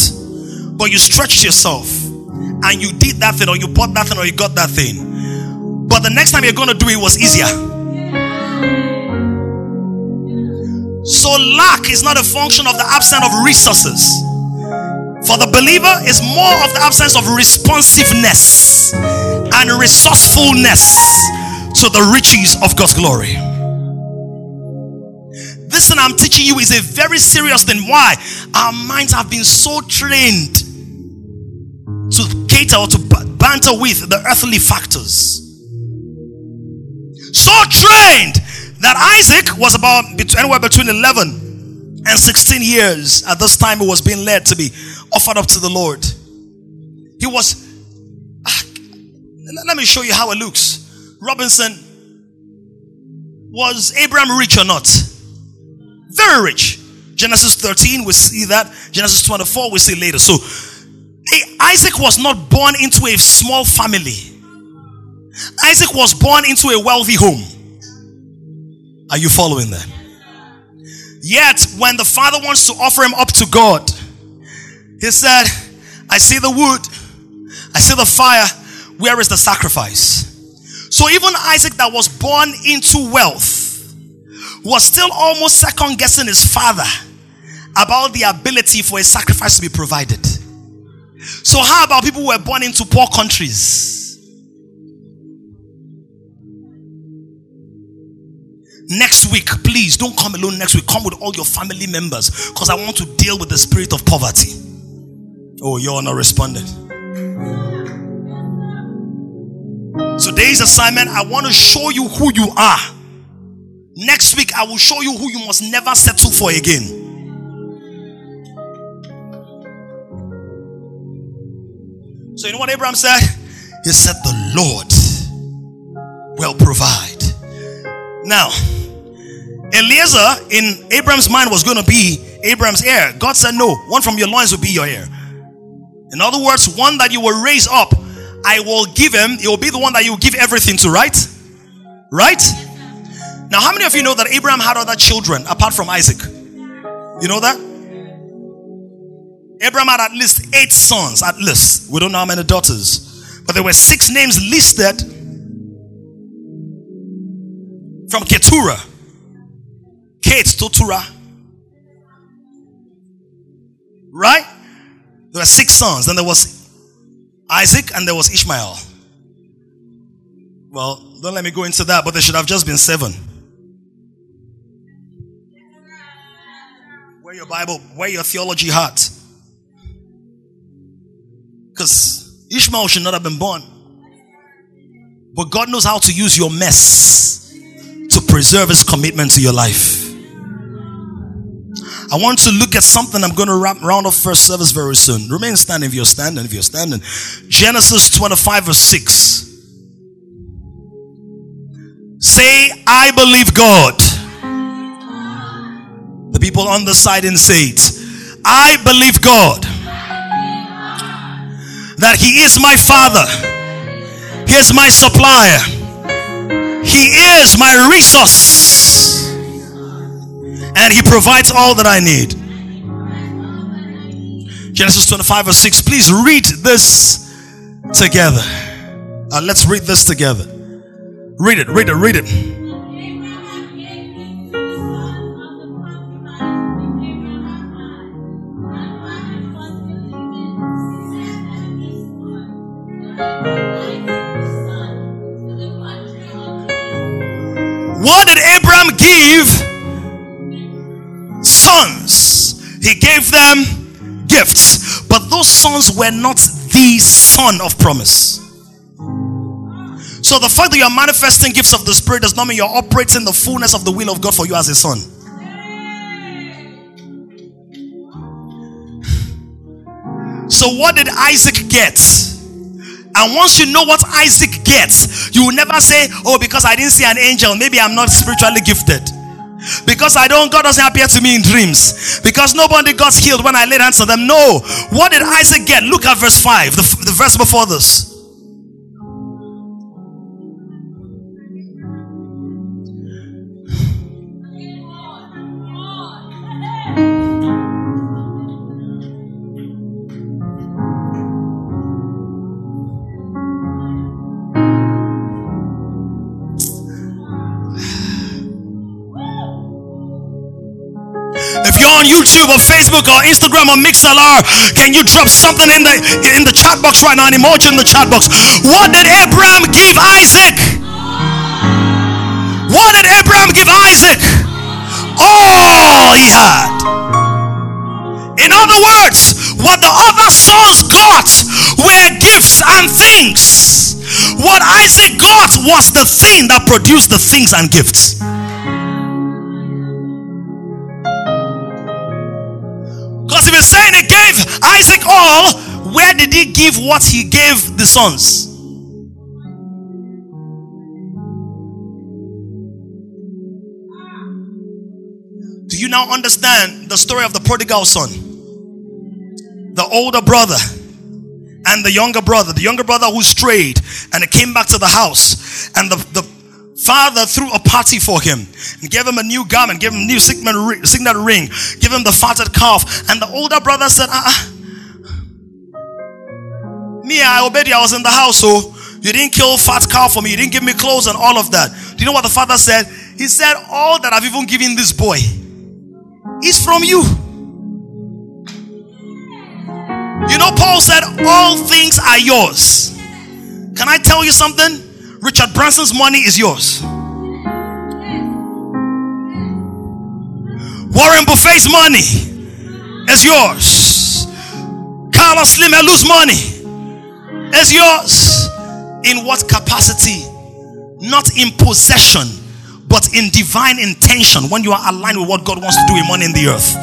But you stretched yourself and you did that thing, or you bought that thing, or you got that thing. But the next time you're going to do it was easier. So lack is not a function of the absence of resources. For the believer is more of the absence of responsiveness and resourcefulness to the riches of God's glory. This thing I'm teaching you is a very serious thing. Why? Our minds have been so trained to cater or to banter with the earthly factors. So trained that Isaac was about anywhere between 11 and 16 years at this time he was being led to be offered up to the Lord. He was, ah, let me show you how it looks. Robinson, was Abraham rich or not? Very rich. Genesis 13, we see that. Genesis 24, we see later. So, Eh, Isaac was not born into a small family. Isaac was born into a wealthy home. Are you following that? Yet, when the father wants to offer him up to God, he said, I see the wood, I see the fire, where is the sacrifice? So, even Isaac, that was born into wealth, was still almost second guessing his father about the ability for a sacrifice to be provided. So, how about people who were born into poor countries? Next week, please don't come alone next week. Come with all your family members because I want to deal with the spirit of poverty. Oh, you're not responding. Today's assignment, I want to show you who you are. Next week, I will show you who you must never settle for again. So, you know what Abraham said? He said, The Lord will provide. Now, Eliezer in Abraham's mind was going to be Abraham's heir. God said, No, one from your loins will be your heir. In other words, one that you will raise up, I will give him, it will be the one that you will give everything to, right? Right? Now, how many of you know that Abraham had other children apart from Isaac? You know that? Abraham had at least eight sons, at least. We don't know how many daughters. But there were six names listed from Keturah. Kate Totura. Right? There were six sons. Then there was Isaac and there was Ishmael. Well, don't let me go into that, but there should have just been seven. Where your Bible, where your theology heart. Because Ishmael should not have been born. But God knows how to use your mess to preserve his commitment to your life. I want to look at something. I'm going to wrap, round off first service very soon. Remain standing if you're standing. If you're standing, Genesis 25 verse 6. Say, I believe God. The people on the side and say it. I believe God that He is my Father. He is my supplier. He is my resource. And He provides all that I need. Genesis 25 verse 6. Please read this together. Uh, let's read this together. Read it, read it, read it. Abraham give? Sons. He gave them gifts. But those sons were not the son of promise. So the fact that you are manifesting gifts of the Spirit does not mean you're operating the fullness of the will of God for you as a son. So what did Isaac get? And once you know what Isaac gets, you will never say, Oh, because I didn't see an angel, maybe I'm not spiritually gifted. Because I don't, God doesn't appear to me in dreams. Because nobody got healed when I laid hands on them. No. What did Isaac get? Look at verse 5, the, the verse before this. Or Facebook or Instagram or Mixlr, can you drop something in the in the chat box right now? An emoji in the chat box. What did Abraham give Isaac? What did Abraham give Isaac? All he had. In other words, what the other sons got were gifts and things. What Isaac got was the thing that produced the things and gifts. If saying he gave Isaac all, where did he give what he gave the sons? Do you now understand the story of the prodigal son? The older brother and the younger brother. The younger brother who strayed and it came back to the house. And the, the father threw a party for him and gave him a new garment, gave him a new signet ring, gave him the fatted calf. And the older brother said, ah, ah. Me, I obeyed you. I was in the house, so you didn't kill fat calf for me. You didn't give me clothes and all of that. Do you know what the father said? He said, All that I've even given this boy is from you. You know, Paul said, All things are yours. Can I tell you something? Richard Branson's money is yours. Warren Buffett's money is yours. Carlos Slim Helú's money is yours. In what capacity? Not in possession, but in divine intention when you are aligned with what God wants to do in money in the earth.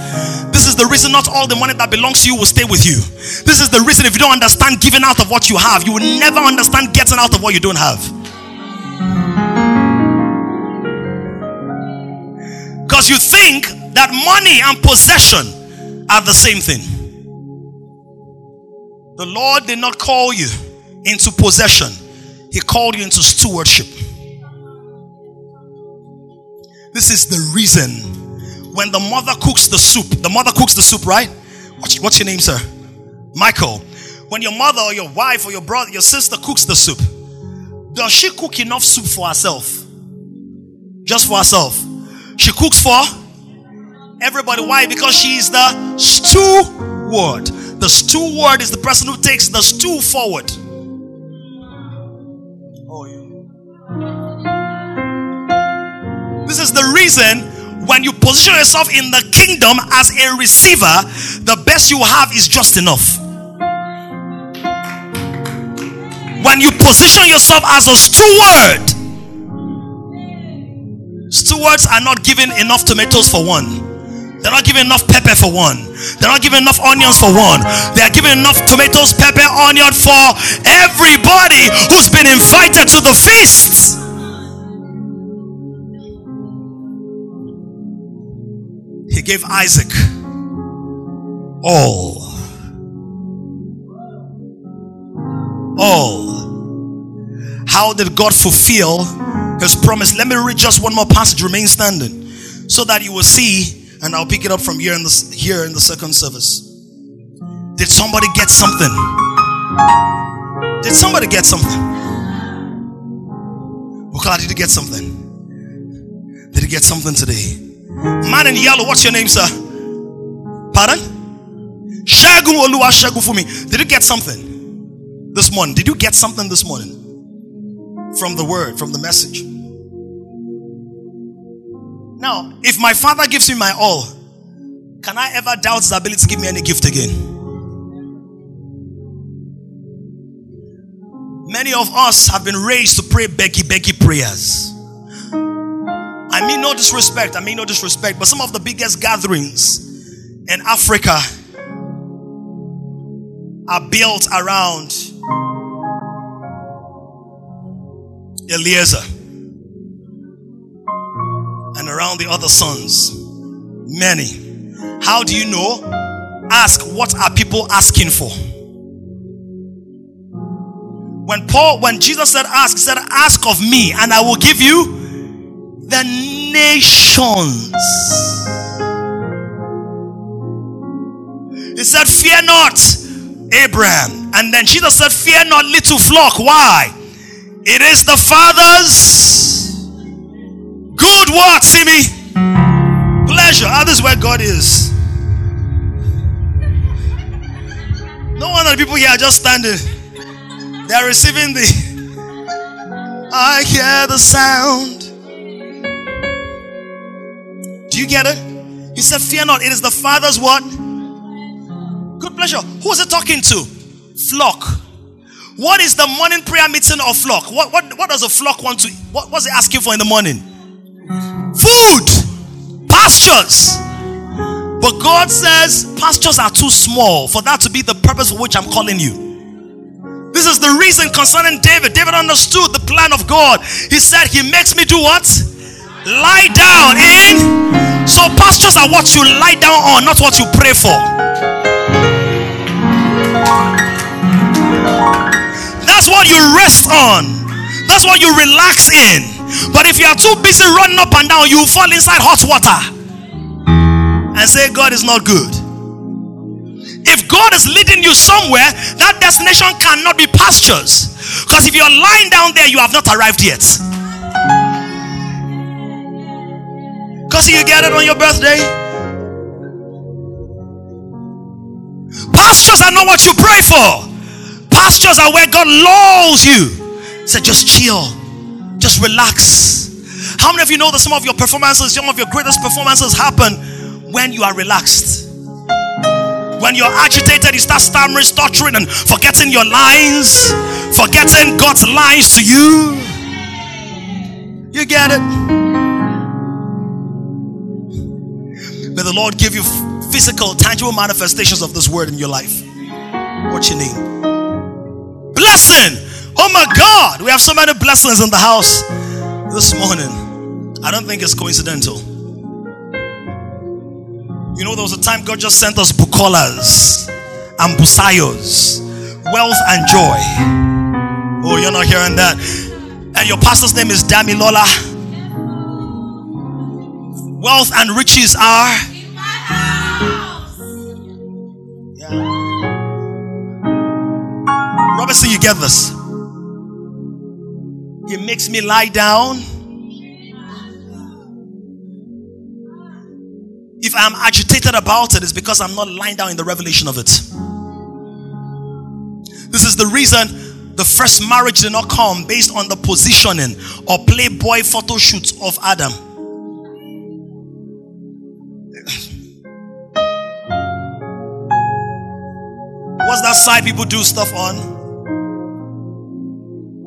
This is the reason not all the money that belongs to you will stay with you. This is the reason if you don't understand giving out of what you have, you will never understand getting out of what you don't have. Because you think that money and possession are the same thing. The Lord did not call you into possession, He called you into stewardship. This is the reason when the mother cooks the soup, the mother cooks the soup, right? What's, what's your name, sir? Michael. When your mother or your wife or your brother, your sister cooks the soup, does she cook enough soup for herself? Just for herself. She cooks for everybody. Why? Because she is the steward. The steward is the person who takes the stew forward. Oh, yeah. This is the reason when you position yourself in the kingdom as a receiver, the best you have is just enough. When you position yourself as a steward, stewards are not given enough tomatoes for one. They're not giving enough pepper for one. They're not giving enough onions for one. They are giving enough tomatoes, pepper, onion for everybody who's been invited to the feast. He gave Isaac all. All. How did God fulfill his promise? Let me read just one more passage, remain standing, so that you will see, and I'll pick it up from here in the here in the second service. Did somebody get something? Did somebody get something? Bukola, did you get something? Did you get something today? Man in yellow, what's your name, sir? Pardon? Shagun Oluwa Shagun for me. Did you get something this morning? Did you get something this morning? From the word, from the message. Now, if my father gives me my all, can I ever doubt his ability to give me any gift again? Many of us have been raised to pray becky becky prayers. I mean no disrespect, I mean no disrespect, but some of the biggest gatherings in Africa are built around Eliezer and around the other sons. Many. How do you know? Ask what are people asking for? When Paul, when Jesus said ask, said, Ask of me, and I will give you the nations. He said, Fear not, Abraham. And then Jesus said, Fear not, little flock. Why? It is the Father's good what? See me? Pleasure. Ah, this is where God is. No wonder the people here are just standing. They are receiving the. I hear the sound. Do you get it? He said, Fear not. It is the Father's what? Good pleasure. Who is it talking to? Flock. What is the morning prayer meeting of flock? What, what, what does a flock want to what was it asking for in the morning? Food, pastures. But God says pastures are too small for that to be the purpose for which I'm calling you. This is the reason concerning David. David understood the plan of God. He said, He makes me do what? Lie down in. So pastures are what you lie down on, not what you pray for. That's what you rest on. That's what you relax in. But if you are too busy running up and down, you fall inside hot water and say, God is not good. If God is leading you somewhere, that destination cannot be pastures. Because if you're lying down there, you have not arrived yet. Because you get it on your birthday. Pastures are not what you pray for. Pastures are where God lulls you. Say, just chill, just relax. How many of you know that some of your performances, some of your greatest performances happen when you are relaxed? When you're agitated, you start stammering, stuttering, and forgetting your lines, forgetting God's lines to you. You get it? May the Lord give you physical, tangible manifestations of this word in your life. What you need blessing. Oh my God, we have so many blessings in the house this morning. I don't think it's coincidental. You know, there was a time God just sent us bukolas and busayos, wealth and joy. Oh, you're not hearing that. And your pastor's name is Damilola. Wealth and riches are. Yeah. See you get this. He makes me lie down. If I'm agitated about it, it's because I'm not lying down in the revelation of it. This is the reason the first marriage did not come based on the positioning or playboy photo shoots of Adam. What's that side people do stuff on?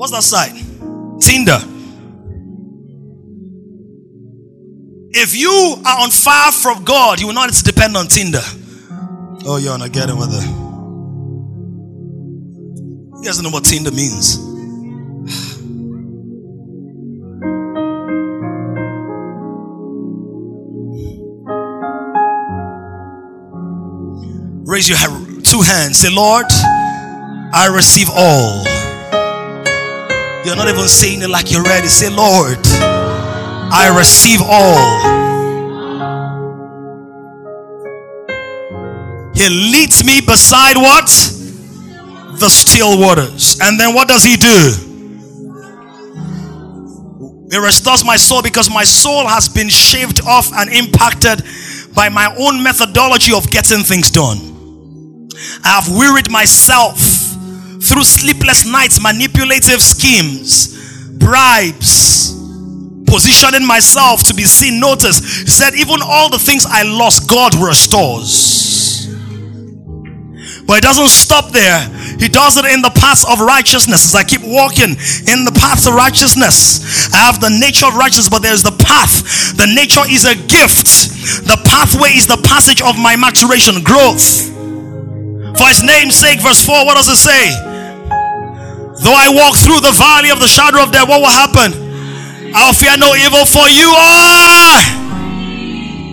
What's that site? Tinder. If you are on fire from God, you will not depend on Tinder. Oh, you're not getting with it. You guys know what Tinder means. Raise your two hands. Say, Lord, I receive all. You're not even saying it like you're ready. Say, Lord, I receive all. He leads me beside what? The still waters. And then what does he do? He restores my soul because my soul has been shaved off and impacted by my own methodology of getting things done. I have wearied myself through sleepless nights, manipulative schemes, bribes, positioning myself to be seen, noticed. He said, even all the things I lost, God restores. But it doesn't stop there. He does it in the paths of righteousness. As I keep walking in the paths of righteousness, I have the nature of righteousness, but there's the path. The nature is a gift. The pathway is the passage of my maturation, growth. For his name's sake, verse 4, what does it say? Though I walk through the valley of the shadow of death, what will happen? I'll fear no evil, for you are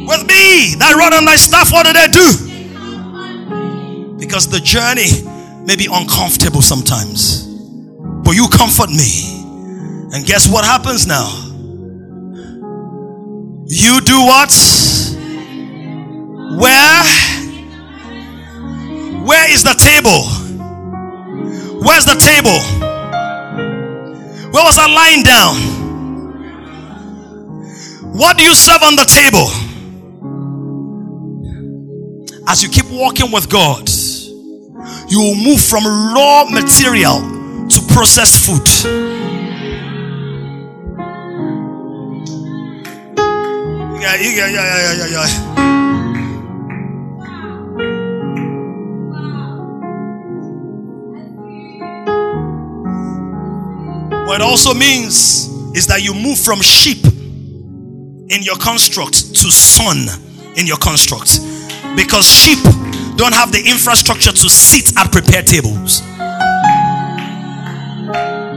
with me. That rod and thy staff, what do they do? Because the journey may be uncomfortable sometimes, but you comfort me. And guess what happens now? You do what? Where? Where is the table? Where's the table? Where was I lying down? What do you serve on the table? As you keep walking with God, you will move from raw material to processed food. Yeah, yeah, yeah, yeah, yeah, yeah. What it also means is that you move from sheep in your construct to son in your construct. Because sheep don't have the infrastructure to sit at prepared tables.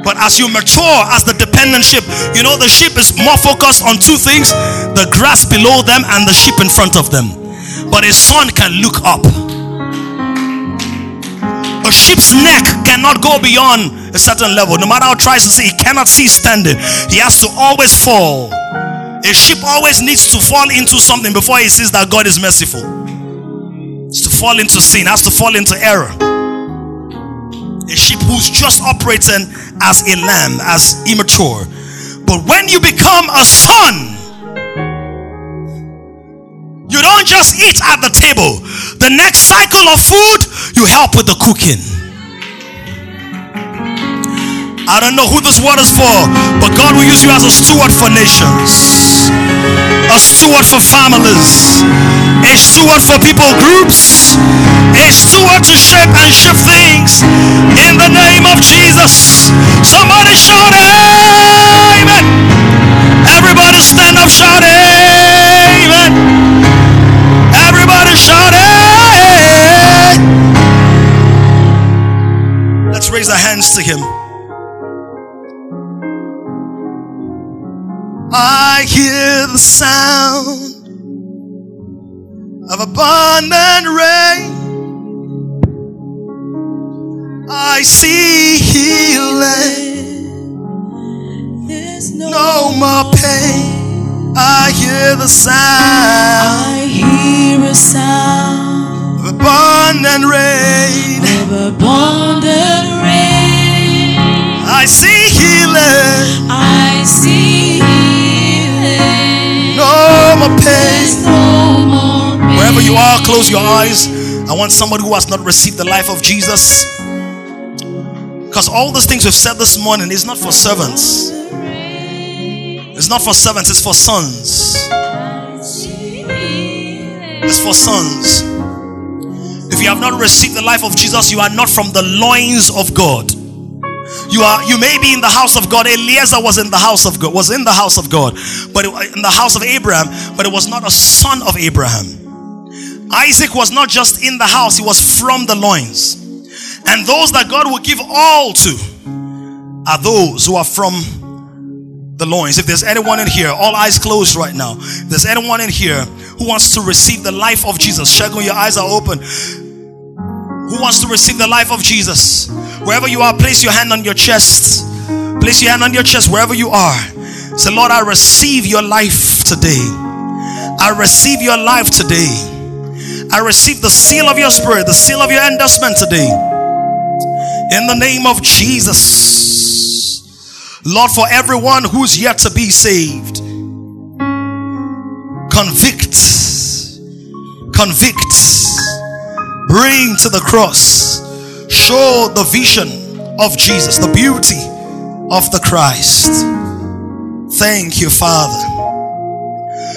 But as you mature as the dependent sheep, you know the sheep is more focused on two things the grass below them and the sheep in front of them. But a son can look up. A sheep's neck cannot go beyond a certain level. No matter how tries to see, he cannot see standing. He has to always fall. A sheep always needs to fall into something before he sees that God is merciful. It's to fall into sin, has to fall into error. A sheep who's just operating as a lamb, as immature. But when you become a son, you don't just eat at the table. The next cycle of food, you help with the cooking. I don't know who this word is for, but God will use you as a steward for nations, a steward for families, a steward for people groups, a steward to shape and shift things in the name of Jesus. Somebody shout amen. Everybody stand up, shout amen. Everybody shout amen. Let's raise our hands to him. I hear the sound of abundant rain. I see healing, There's no, no more pain. I hear the sound I hear a sound of abundant rain. of abundant rain. I see healing. I see healing. No more pain. No more pain. Wherever you are, close your eyes. I want somebody who has not received the life of Jesus. Because all those things we've said this morning is not for servants. It's not for servants, it's for sons. It's for sons. If you have not received the life of Jesus, you are not from the loins of God. You are you may be in the house of God. Eliezer was in the house of God, was in the house of God, but it, in the house of Abraham, but it was not a son of Abraham. Isaac was not just in the house, he was from the loins. And those that God will give all to are those who are from the loins. If there's anyone in here, all eyes closed right now. If there's anyone in here who wants to receive the life of Jesus, Shagun, your eyes are open. Who wants to receive the life of Jesus? Wherever you are, place your hand on your chest. Place your hand on your chest wherever you are. Say, Lord, I receive your life today. I receive your life today. I receive the seal of your spirit, the seal of your endorsement today. In the name of Jesus. Lord, for everyone who's yet to be saved, convict, convict, bring to the cross, show the vision of Jesus, the beauty of the Christ. Thank you, Father.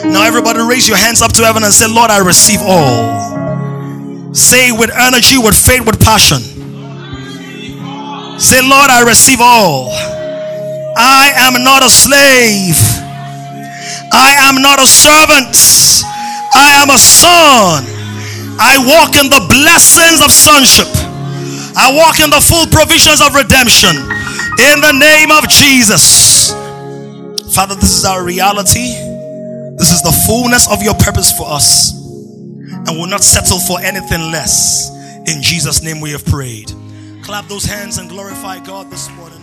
Now, everybody, raise your hands up to heaven and say, Lord, I receive all. Say with energy, with faith, with passion. Say, Lord, I receive all. I am not a slave. I am not a servant. I am a son. I walk in the blessings of sonship. I walk in the full provisions of redemption. In the name of Jesus. Father, this is our reality. This is the fullness of your purpose for us. And we'll not settle for anything less. In Jesus' name we have prayed. Clap those hands and glorify God this morning.